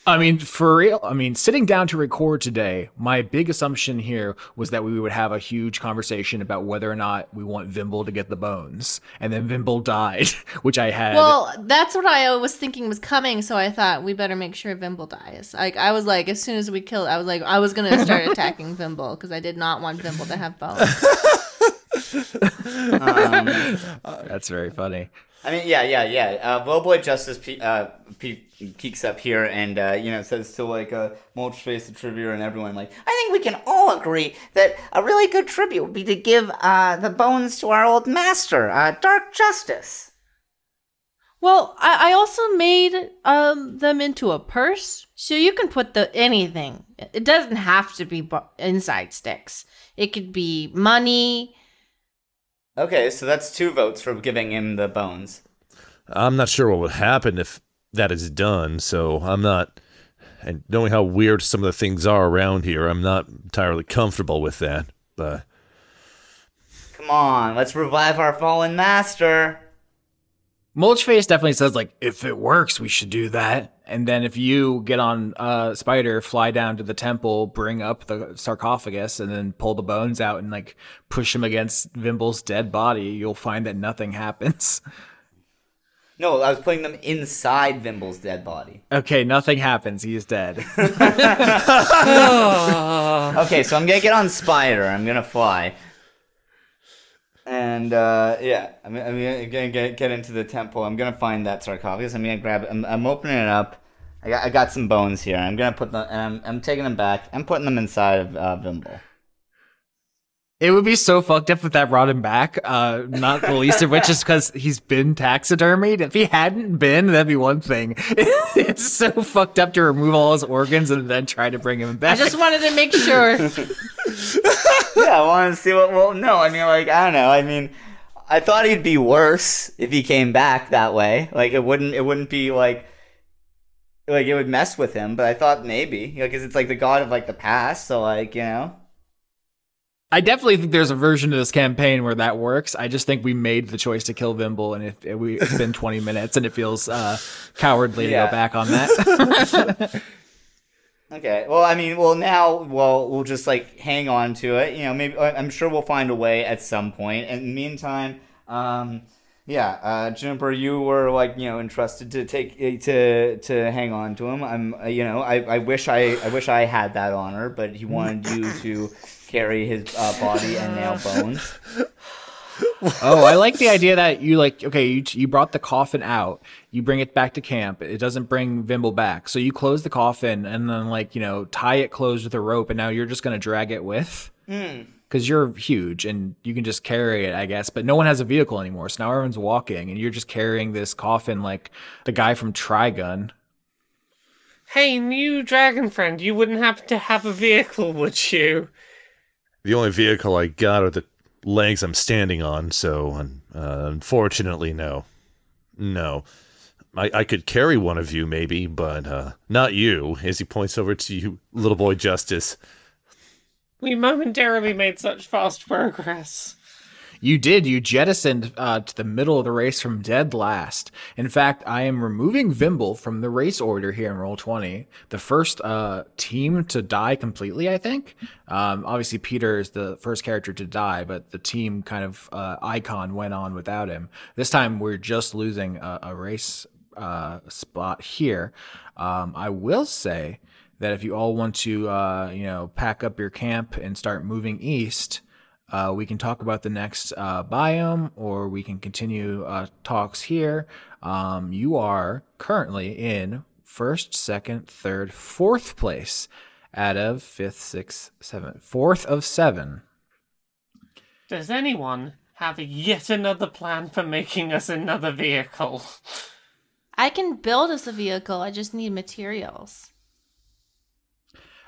I mean, for real. I mean, sitting down to record today, my big assumption here was that we would have a huge conversation about whether or not we want Vimble to get the bones. And then Vimble died, which I had. Well, that's what I was thinking was coming, so I thought we better make sure Vimble dies. Like I was like, as soon as we killed, I was like, I was gonna start attacking Vimble because I did not want Vimble to have bones. That's very funny. I mean, yeah, yeah, yeah. Uh, Lowboy Justice pe- uh, pe- peeks up here and, uh, you know, says to, like, uh, Mulch Face, the trivia, and everyone, like, I think we can all agree that a really good tribute would be to give uh, the bones to our old master, uh, Dark Justice. Well, I, I also made um them into a purse, so you can put the anything. It doesn't have to be bu- inside sticks. It could be money. Okay, so that's two votes for giving him the bones. I'm not sure what would happen if that is done, so I'm not. And knowing how weird some of the things are around here, I'm not entirely comfortable with that. But Come on, let's revive our fallen master. Mulchface definitely says like, if it works, we should do that. And then if you get on uh, Spider, fly down to the temple, bring up the sarcophagus, and then pull the bones out and like push him against Vimble's dead body, you'll find that nothing happens. No, I was putting them inside Vimble's dead body. Okay, nothing happens. He's dead. Okay, so I'm gonna get on Spider. I'm gonna fly. And uh, yeah, I'm, I'm gonna gonna get, get into the temple. I'm gonna find that sarcophagus. I'm gonna grab. I'm, I'm opening it up. I got, I got some bones here. I'm gonna put them. And I'm, I'm taking them back. I'm putting them inside of uh, Vimble. It would be so fucked up if that brought him back. Uh, not the least of which is because he's been taxidermied. If he hadn't been, that'd be one thing. it's so fucked up to remove all his organs and then try to bring him back. I just wanted to make sure. yeah, I wanted to see what. Well, no, I mean, like, I don't know. I mean, I thought he'd be worse if he came back that way. Like, it wouldn't. It wouldn't be like. Like it would mess with him, but I thought maybe, you know, because it's like the god of like the past, so like you know, I definitely think there's a version of this campaign where that works. I just think we made the choice to kill Vimble, and if it, we, it's been 20 minutes, and it feels uh, cowardly to go back on that. Okay. Well, I mean, well now, well, we'll just like hang on to it. You know, maybe I'm sure we'll find a way at some point. And in the meantime, um, yeah, uh, Juniper, you were like you know entrusted to take eh, to to hang on to him. I'm uh, you know I, I wish I I wish I had that honor, but he wanted you to carry his uh, body and nail bones. oh, I like the idea that you like. Okay, you you brought the coffin out. You bring it back to camp. It doesn't bring Vimble back, so you close the coffin and then like you know tie it closed with a rope, and now you're just gonna drag it with. Because you're huge and you can just carry it, I guess. But no one has a vehicle anymore, so now everyone's walking, and you're just carrying this coffin like the guy from Trigun. Hey, new dragon friend, you wouldn't happen to have a vehicle, would you? The only vehicle I got are the legs I'm standing on, so uh, unfortunately, no. No. I, I could carry one of you, maybe, but uh, not you, as he points over to you, little boy Justice. We momentarily made such fast progress. You did. You jettisoned uh, to the middle of the race from dead last. In fact, I am removing Vimble from the race order here in Roll20. The first uh, team to die completely, I think. Um, obviously, Peter is the first character to die, but the team kind of uh, icon went on without him. This time, we're just losing a, a race uh, spot here. Um, I will say that if you all want to, uh, you know, pack up your camp and start moving east. Uh, we can talk about the next uh, biome, or we can continue uh, talks here. Um, you are currently in first, second, third, fourth place out of fifth, sixth, seventh, fourth of seven. Does anyone have yet another plan for making us another vehicle? I can build us a vehicle. I just need materials.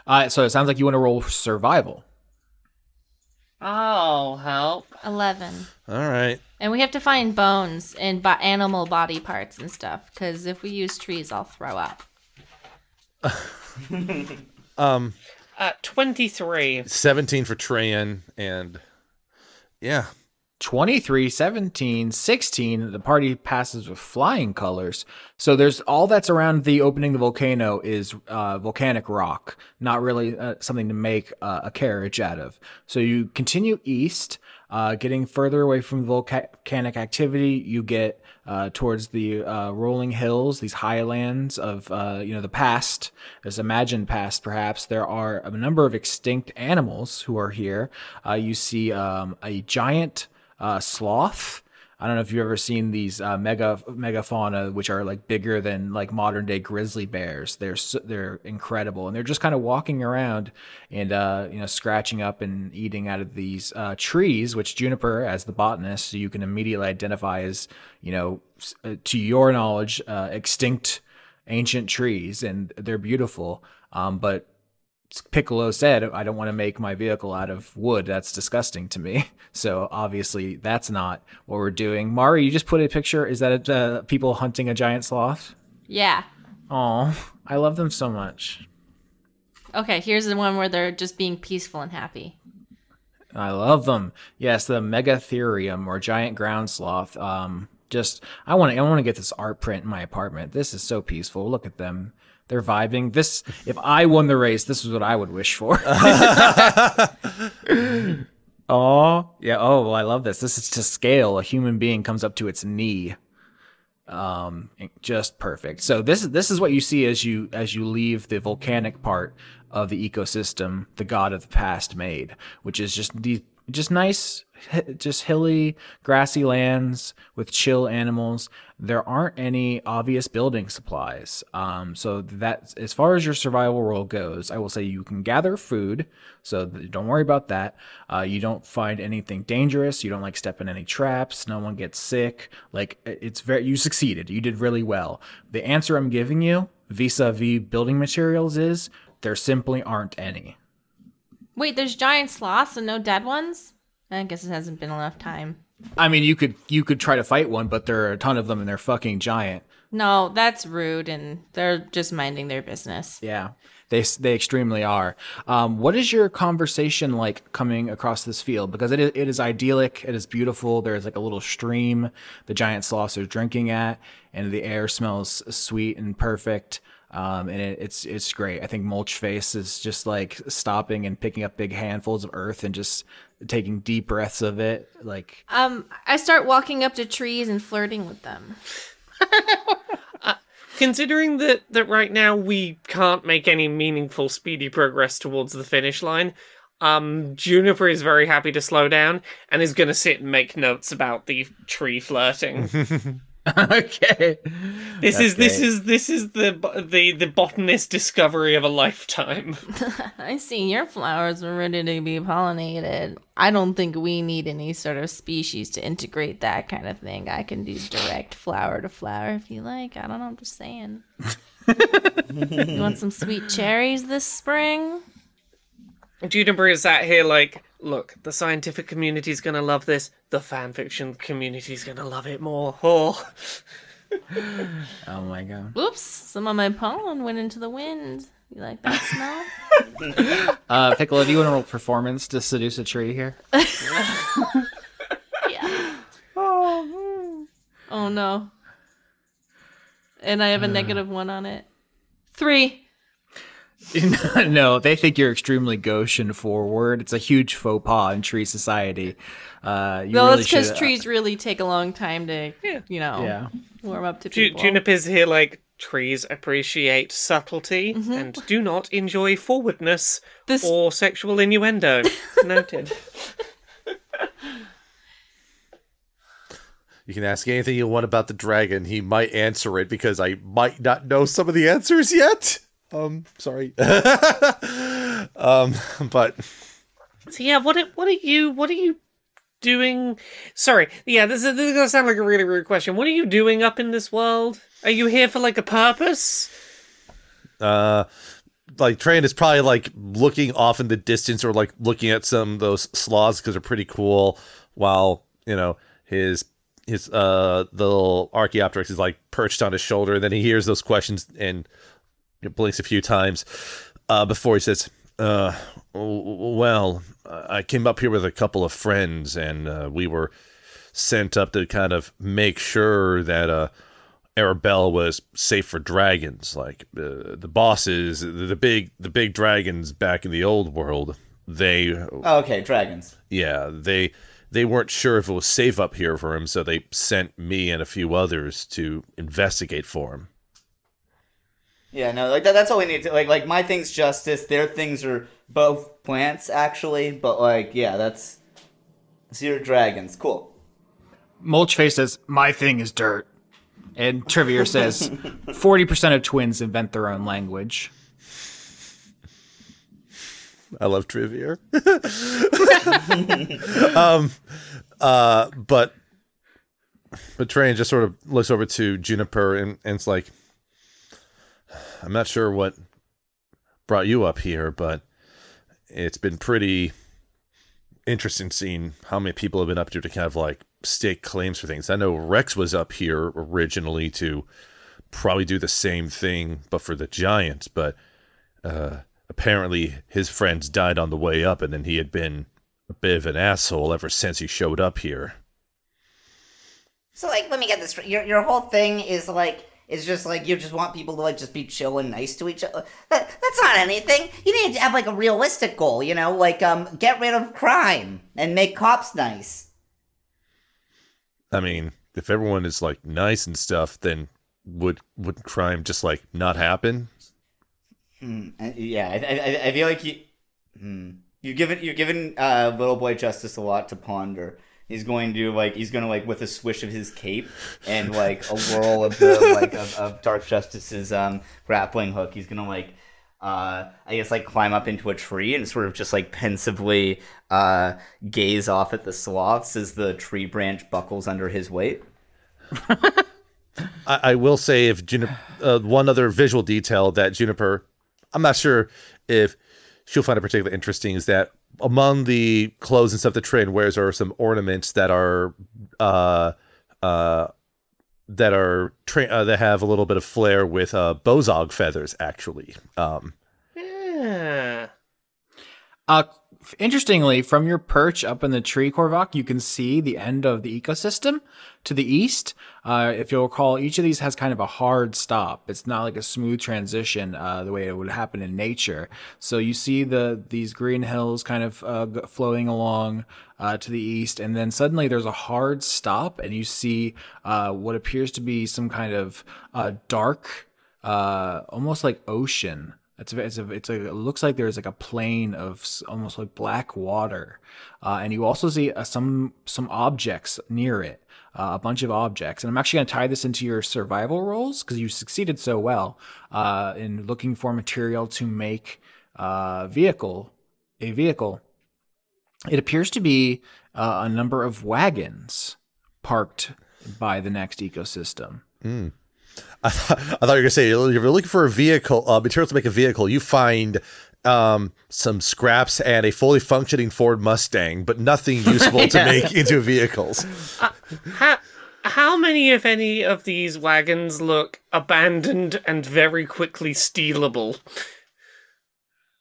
Uh, so it sounds like you want to roll survival. I'll help. 11. All right. And we have to find bones and bo- animal body parts and stuff because if we use trees, I'll throw up. Um, Uh, 23. 17 for Treyan, and yeah, 23, 17, 16, the party passes with flying colors. So there's all that's around the opening the volcano is uh, volcanic rock, not really uh, something to make uh, a carriage out of. So you continue east, uh, getting further away from volcanic activity. You get uh, towards the uh, rolling hills, these highlands of you know the past, this imagined past. Perhaps there are a number of extinct animals who are here. You see um, a giant sloth. I don't know if you've ever seen these uh, mega megafauna, which are like bigger than like modern day grizzly bears. They're they're incredible, and they're just kind of walking around and uh, you know scratching up and eating out of these uh, trees, which Juniper, as the botanist, you can immediately identify as you know, uh, to your knowledge, uh, extinct ancient trees, and they're beautiful. Um, but Piccolo said, I don't want to make my vehicle out of wood. That's disgusting to me. So obviously, that's not what we're doing. Mari, you just put a picture. Is that uh, people hunting a giant sloth? Yeah. Oh, I love them so much. Okay, here's the one where they're just being peaceful and happy. I love them. Yes, the Megatherium or giant ground sloth. Um, just I want to I want to get this art print in my apartment. This is so peaceful. Look at them. They're vibing. This if I won the race, this is what I would wish for. oh, yeah. Oh, well, I love this. This is to scale. A human being comes up to its knee. Um, just perfect. So this is this is what you see as you as you leave the volcanic part of the ecosystem the god of the past made, which is just the just nice, just hilly, grassy lands with chill animals. There aren't any obvious building supplies. Um, so that as far as your survival role goes, I will say you can gather food. So don't worry about that. Uh, you don't find anything dangerous. You don't like step in any traps. No one gets sick. Like it's very you succeeded. You did really well. The answer I'm giving you vis-a-vis building materials is there simply aren't any. Wait, there's giant sloths and no dead ones? I guess it hasn't been enough time. I mean, you could you could try to fight one, but there are a ton of them and they're fucking giant. No, that's rude, and they're just minding their business. Yeah, they they extremely are. Um, what is your conversation like coming across this field? Because it is, it is idyllic, it is beautiful. There's like a little stream the giant sloths are drinking at, and the air smells sweet and perfect. Um, and it, it's it's great. I think Mulchface is just like stopping and picking up big handfuls of earth and just taking deep breaths of it. Like Um, I start walking up to trees and flirting with them. Considering that, that right now we can't make any meaningful speedy progress towards the finish line, um, Juniper is very happy to slow down and is going to sit and make notes about the tree flirting. okay, This That's is this is this is the the the botanist discovery of a lifetime. I see your flowers are ready to be pollinated. I don't think we need any sort of species to integrate that kind of thing. I can do direct flower to flower if you like. I don't know. I'm just saying. you want some sweet cherries this spring? Juniper is sat here like, look, the scientific community is gonna love this. The fanfiction is gonna love it more. Oh. oh my god. Oops! Some of my pollen went into the wind. You like that smell? Uh, Piccolo, do you want to roll performance to seduce a tree here? Yeah. Oh no. And I have a negative one on it. Three. no, they think you're extremely gauche and forward. It's a huge faux pas in tree society. Uh, you no, really it's because should- trees really take a long time to, you know, Yeah. warm up to Ju- people. Juniper's here like trees appreciate subtlety Mm-hmm. and do not enjoy forwardness or sexual innuendo. Noted. You can ask anything you want about the dragon. He might answer it because I might not know some of the answers yet. Um, sorry. um, but So yeah, what are- what are you what are you doing? Sorry, yeah, this is this is gonna sound like a really weird question. What are you doing up in this world? Are you here for like a purpose? uh like Train is probably like looking off in the distance or like looking at some of those sloths because they're pretty cool while you know his his uh the little Archaeopteryx is like perched on his shoulder and then he hears those questions and blinks a few times uh before he says uh well I came up here with a couple of friends and uh, we were sent up to kind of make sure that uh Arabella was safe for dragons. Like uh, the bosses, the, the big the big dragons back in the old world. They Oh, okay, dragons. yeah they they weren't sure if it was safe up here for him, so they sent me and a few others to investigate for him. Yeah, no, like that, that's all we need to like. Like my thing's justice. Their things are both plants, actually. But like, yeah, that's zero dragons. Cool. Mulchface says, "My thing is dirt," and Trivier says, 40 percent of twins invent their own language." I love Trivier. um, uh, but but Train just sort of looks over to Juniper and, and it's like, I'm not sure what brought you up here, but it's been pretty interesting seeing how many people have been up here to kind of like stake claims for things. I know Rex was up here originally to probably do the same thing, but for the Giants, but uh, apparently his friends died on the way up, and then he had been a bit of an asshole ever since he showed up here. So like, let me get this. Your your whole thing is like is just like you just want people to like just be chill and nice to each other. That that's not anything. You need to have like a realistic goal. You know, like um, get rid of crime and make cops nice. I mean, if everyone is like nice and stuff, then would would crime just like not happen? Uh, Yeah, I, I, I feel like you, hmm. you've given you've given uh, little boy justice a lot to ponder. He's going to like he's going to like with a swish of his cape and like a whirl of the like of, of Dark Justice's um grappling hook. He's gonna like uh I guess like climb up into a tree and sort of just like pensively uh gaze off at the sloths as the tree branch buckles under his weight. I, I will say if Juniper, uh, one other visual detail that Juniper, I'm not sure if she'll find it particularly interesting is that among the clothes and stuff that Treyan wears are some ornaments that are uh uh that are tra- uh, that have a little bit of flair with uh bozog feathers actually. Um Yeah. Uh, f- interestingly, from your perch up in the tree, Korvac, you can see the end of the ecosystem to the east. Uh, if you'll recall, each of these has kind of a hard stop. It's not like a smooth transition uh, the way it would happen in nature. So you see the these green hills kind of uh, flowing along uh, to the east, and then suddenly there's a hard stop, and you see uh, what appears to be some kind of uh, dark, almost like ocean it's a, it's a, it's a, it looks like there's like a plane of almost like black water, uh, and you also see uh, some some objects near it, uh, a bunch of objects. And I'm actually going to tie this into your survival rolls because you succeeded so well uh, in looking for material to make uh, vehicle a vehicle. It appears to be uh, a number of wagons parked by the next ecosystem. I, thought, I thought you were gonna say if you're looking for a vehicle, uh, material to make a vehicle, you find um, some scraps and a fully functioning Ford Mustang, but nothing useful to make into vehicles. How how many, if any, of these wagons look abandoned and very quickly stealable?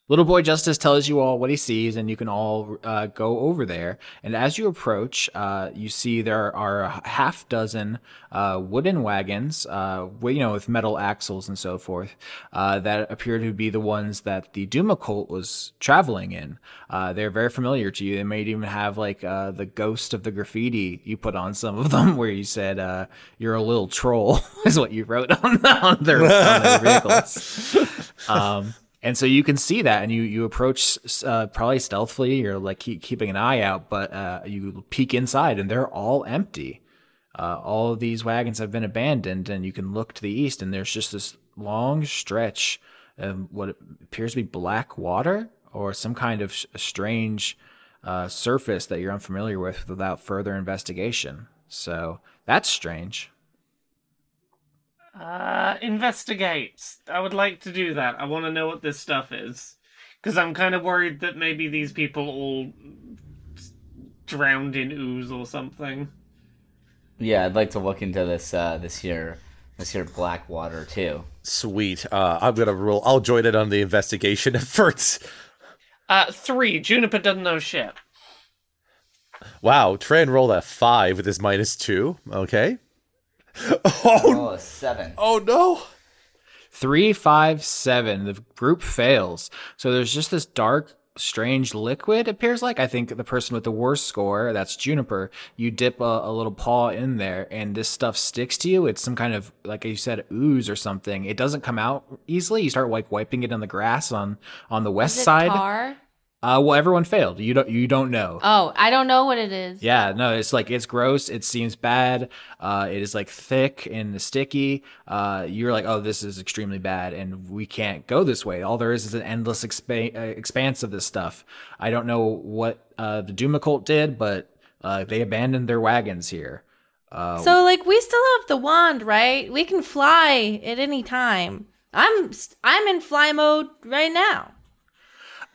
Little Boy Justice tells you all what he sees, and you can all uh, go over there. And as you approach, uh, you see there are a half dozen uh, wooden wagons, uh, you know, with metal axles and so forth, uh, that appear to be the ones that the Duma Occult was traveling in. Uh, they're very familiar to you. They may even have like uh, the ghost of the graffiti you put on some of them, where you said uh, "You're a little troll," is what you wrote on, on their, on their vehicles. Um, and so you can see that, and you you approach uh, probably stealthily. You're like keep, keeping an eye out, but uh, you peek inside, and they're all empty. uh, all of these wagons have been abandoned, and you can look to the east, and there's just this long stretch of what appears to be black water or some kind of sh- strange uh, surface that you're unfamiliar with without further investigation. So that's strange. Uh, investigate. I would like to do that. I want to know what this stuff is. Because I'm kind of worried that maybe these people all drowned in ooze or something. Yeah, I'd like to look into this uh, this here this here black water too. Sweet. Uh, I'm gonna roll. I'll join it on the investigation efforts. Uh, three. Juniper doesn't know shit. Wow, Treyan rolled a five with his minus two. Okay. Oh, oh a seven. Oh no. Three, five, seven. The group fails. So there's just this dark, strange liquid, appears like. I think the person with the worst score, that's Juniper, you dip a, a, little paw in there and this stuff sticks to you. It's some kind of, like you said, ooze or something. It doesn't come out easily. You start like wiping it on the grass on, on the west side. Tar? Uh, well, everyone failed. You don't. You don't know. Oh, I don't know what it is. Yeah, no, it's like it's gross. It seems bad. Uh, it is like thick and sticky. Uh, you're like, oh, this is extremely bad, and we can't go this way. All there is is an endless expa- uh, expanse of this stuff. I don't know what uh, the Duma cult did, but uh, they abandoned their wagons here. Uh, so, like, we still have the wand, right? We can fly at any time. I'm I'm in fly mode right now.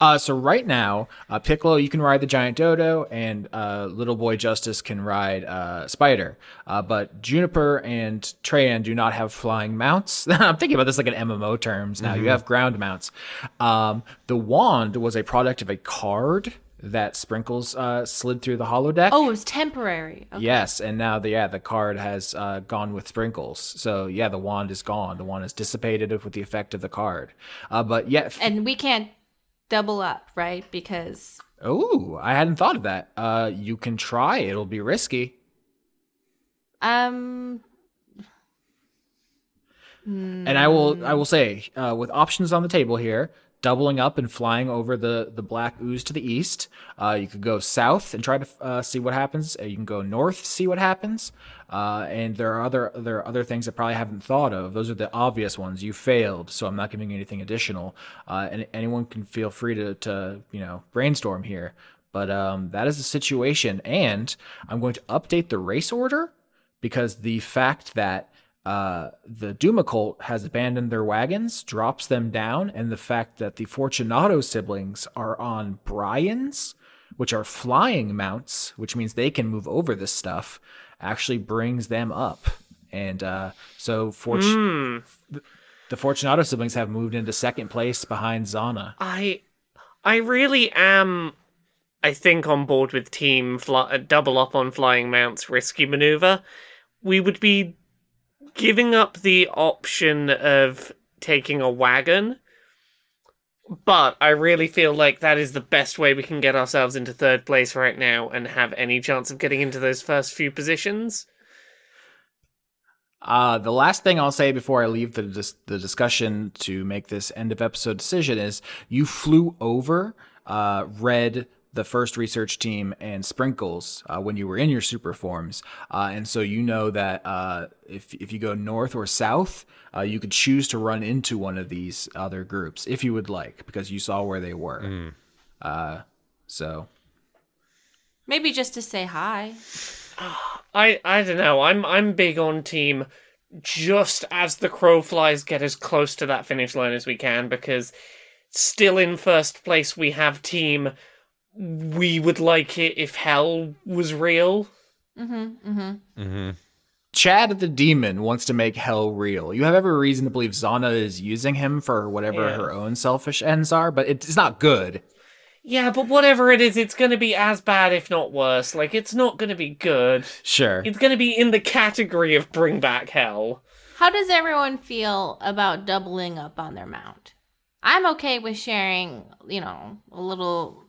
Uh, so right now, uh, Piccolo, you can ride the giant dodo, and uh, little boy Justice can ride uh, Spider. Uh, but Juniper and Treyan do not have flying mounts. I'm thinking about this like in MMO terms now. Mm-hmm. You have ground mounts. Um, the wand was a product of a card that Sprinkles uh, slid through the holodeck. Oh, it was temporary. Okay. Yes, and now the yeah the card has uh, gone with Sprinkles. So yeah, the wand is gone. The wand is dissipated with the effect of the card. Uh, but yet, and we can't double up, right? Because Oh, I hadn't thought of that. Uh you can try. It'll be risky. Um and I will I will say, uh, with options on the table here, doubling up and flying over the, the black ooze to the east. Uh, you could go south and try to uh, see what happens. Uh, you can go north, see what happens. Uh, and there are other there are other things I probably haven't thought of. Those are the obvious ones. You failed, so I'm not giving you anything additional. Uh, and anyone can feel free to, to you know brainstorm here. But um, that is the situation, and I'm going to update the race order because the fact that uh, the Duma cult has abandoned their wagons, drops them down, and the fact that the Fortunato siblings are on Brian's, which are flying mounts, which means they can move over this stuff, actually brings them up. And uh, so Fortun- mm. the Fortunato siblings have moved into second place behind Zana. I, I really am. I think on board with team fly- double up on flying mounts risky maneuver. We would be giving up the option of taking a wagon, but I really feel like that is the best way we can get ourselves into third place right now and have any chance of getting into those first few positions. Uh, the last thing I'll say before I leave the dis- the discussion to make this end of episode decision is you flew over uh, red the first research team and Sprinkles uh, when you were in your super forms. Uh, and so you know that uh, if, if you go north or south, uh, you could choose to run into one of these other groups if you would like, because you saw where they were. Mm. so. Maybe just to say hi. I I don't know. I'm I'm big on team just as the crow flies get as close to that finish line as we can because still in first place we have team we would like it if hell was real. Mm-hmm. Mm-hmm. Mm-hmm. Chad the demon wants to make hell real. You have every reason to believe Zana is using him for whatever yeah. her own selfish ends are, but it's not good. Yeah, but whatever it is, it's gonna be as bad, if not worse. Like, it's not gonna be good. Sure. It's gonna be in the category of bring back hell. How does everyone feel about doubling up on their mount? I'm okay with sharing, you know, a little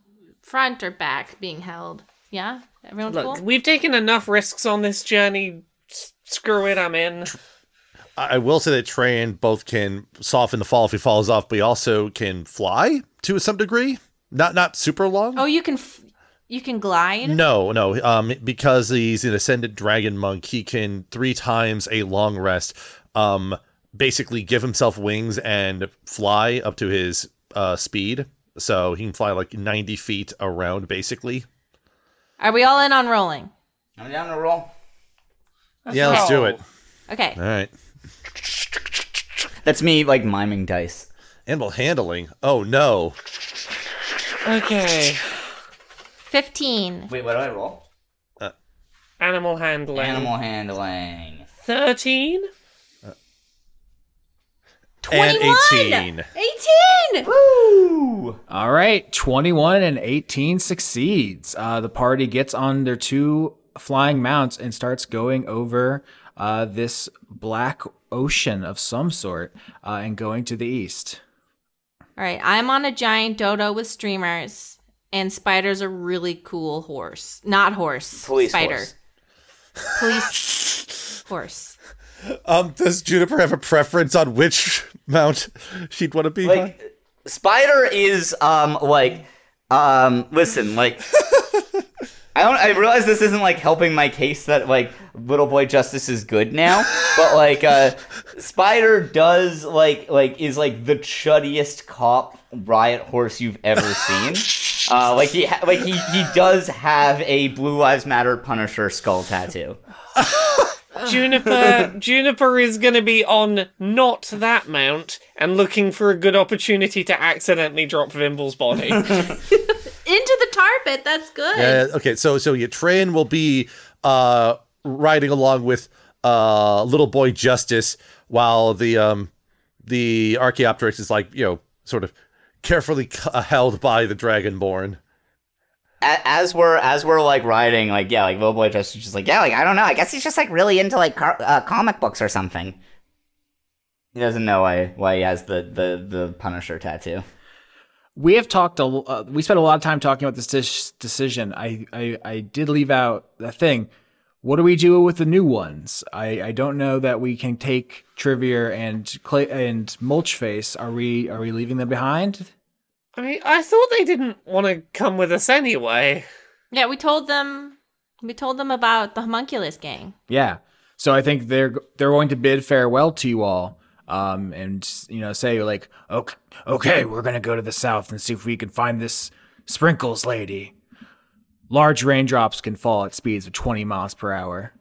front or back being held. Yeah, everyone's Look, cool. We've taken enough risks on this journey. S- screw it, I'm in. I will say that Treyan both can soften the fall if he falls off, but he also can fly to some degree. Not not super long. Oh, you can. F- You can glide. No, no. Um, because he's an ascended dragon monk, he can three times a long rest. Um, basically give himself wings and fly up to his uh speed. So he can fly like ninety feet around, basically. Are we all in on rolling? I'm down to roll. yeah, let's do it. Okay. All right. That's me like miming dice. Animal handling. Oh no. Okay. 15. Wait, what do I roll? Uh, Animal handling. Animal handling. 13? And 21! eighteen. 18! Woo! All right, 21 and 18 succeeds. Uh, the party gets on their two flying mounts and starts going over uh, this black ocean of some sort uh, and going to the east. All right, I'm on a giant dodo with streamers, and Spider's a really cool horse. Not horse. Police Spider. horse. Police horse. Um, does Juniper have a preference on which mount she'd want to be? Like Spider is um like um listen, like I don't I realize this isn't like helping my case that like little boy justice is good now, but like uh Spider does like like is like the chuddiest cop riot horse you've ever seen. Uh like he ha- like he he does have a Blue Lives Matter Punisher skull tattoo. Juniper Juniper is going to be on not that mount and looking for a good opportunity to accidentally drop Vimble's body. Into the tar pit. That's good. Yeah, okay, so so yeah, Treyan will be uh riding along with uh little boy Justice while the um the Archaeopteryx is like, you know, sort of carefully c- uh, held by the Dragonborn. As we're as we're like riding, like yeah, like little boy just just like Yeah, like I don't know. I guess he's just like really into like car- uh, comic books or something. he doesn't know why why he has the the the Punisher tattoo. We have talked a uh, we spent a lot of time talking about this dis- decision. I, I I did leave out the thing. What do we do with the new ones? I, I don't know that we can take Trivier and Clay and Mulchface. Are we are we leaving them behind? I mean, I thought they didn't want to come with us anyway. Yeah, we told them. We told them about the homunculus gang. Yeah. So I think they're they're going to bid farewell to you all, um, and you know say like, okay, okay, we're gonna go to the south and see if we can find this Sprinkles lady. Large raindrops can fall at speeds of 20 miles per hour.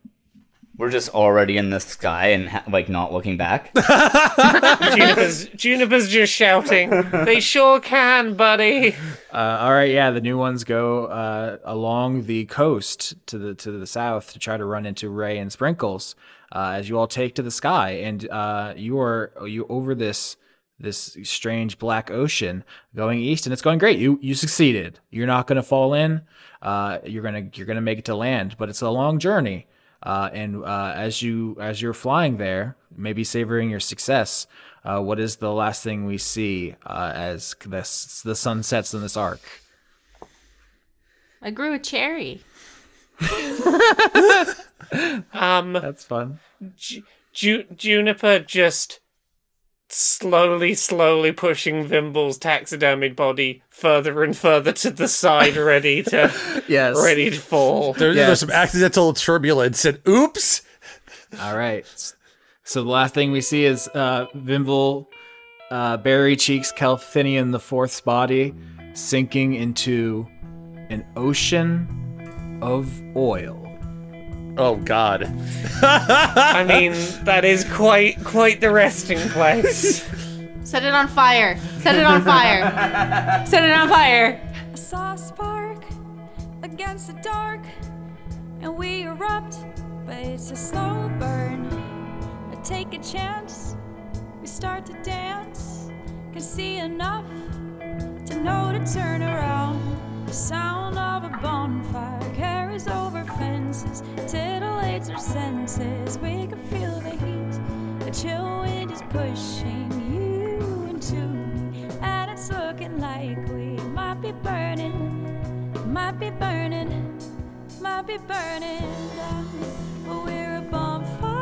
We're just already in the sky and ha- like not looking back. Juniper's Juniper's just shouting. They sure can, buddy. Uh, all right, yeah, the new ones go uh, along the coast to the to the south to try to run into Ray and Sprinkles uh, as you all take to the sky, and uh, you are you over this this strange black ocean going east, and it's going great. You you succeeded. You're not going to fall in. Uh, you're gonna you're gonna make it to land, but it's a long journey. Uh, and uh, as you as you're flying there, maybe savoring your success, uh, what is the last thing we see uh, as the the sun sets in this arc? I grew a cherry. Um, That's fun. Ju- Ju- Juniper just slowly, slowly pushing Vimble's taxidermied body further and further to the side, ready to Yes. ready to fall. There, Yes. There's some accidental turbulence and oops. All right. So the last thing we see is uh, Vimble, uh, Berry Cheeks, Calfinian the Fourth's body sinking into an ocean of oil. Oh God. I mean, that is quite quite the resting place. Set it on fire. Set it on fire. Set it on fire. I saw a spark against the dark, and we erupt, but it's a slow burn. I take a chance, we start to dance, can see enough to know to turn around. The sound of a bonfire carries over fences, titillates our senses. We can feel the heat, a chill wind is pushing you into me, and it's looking like we might be burning, might be burning, might be burning down. But we're a bonfire.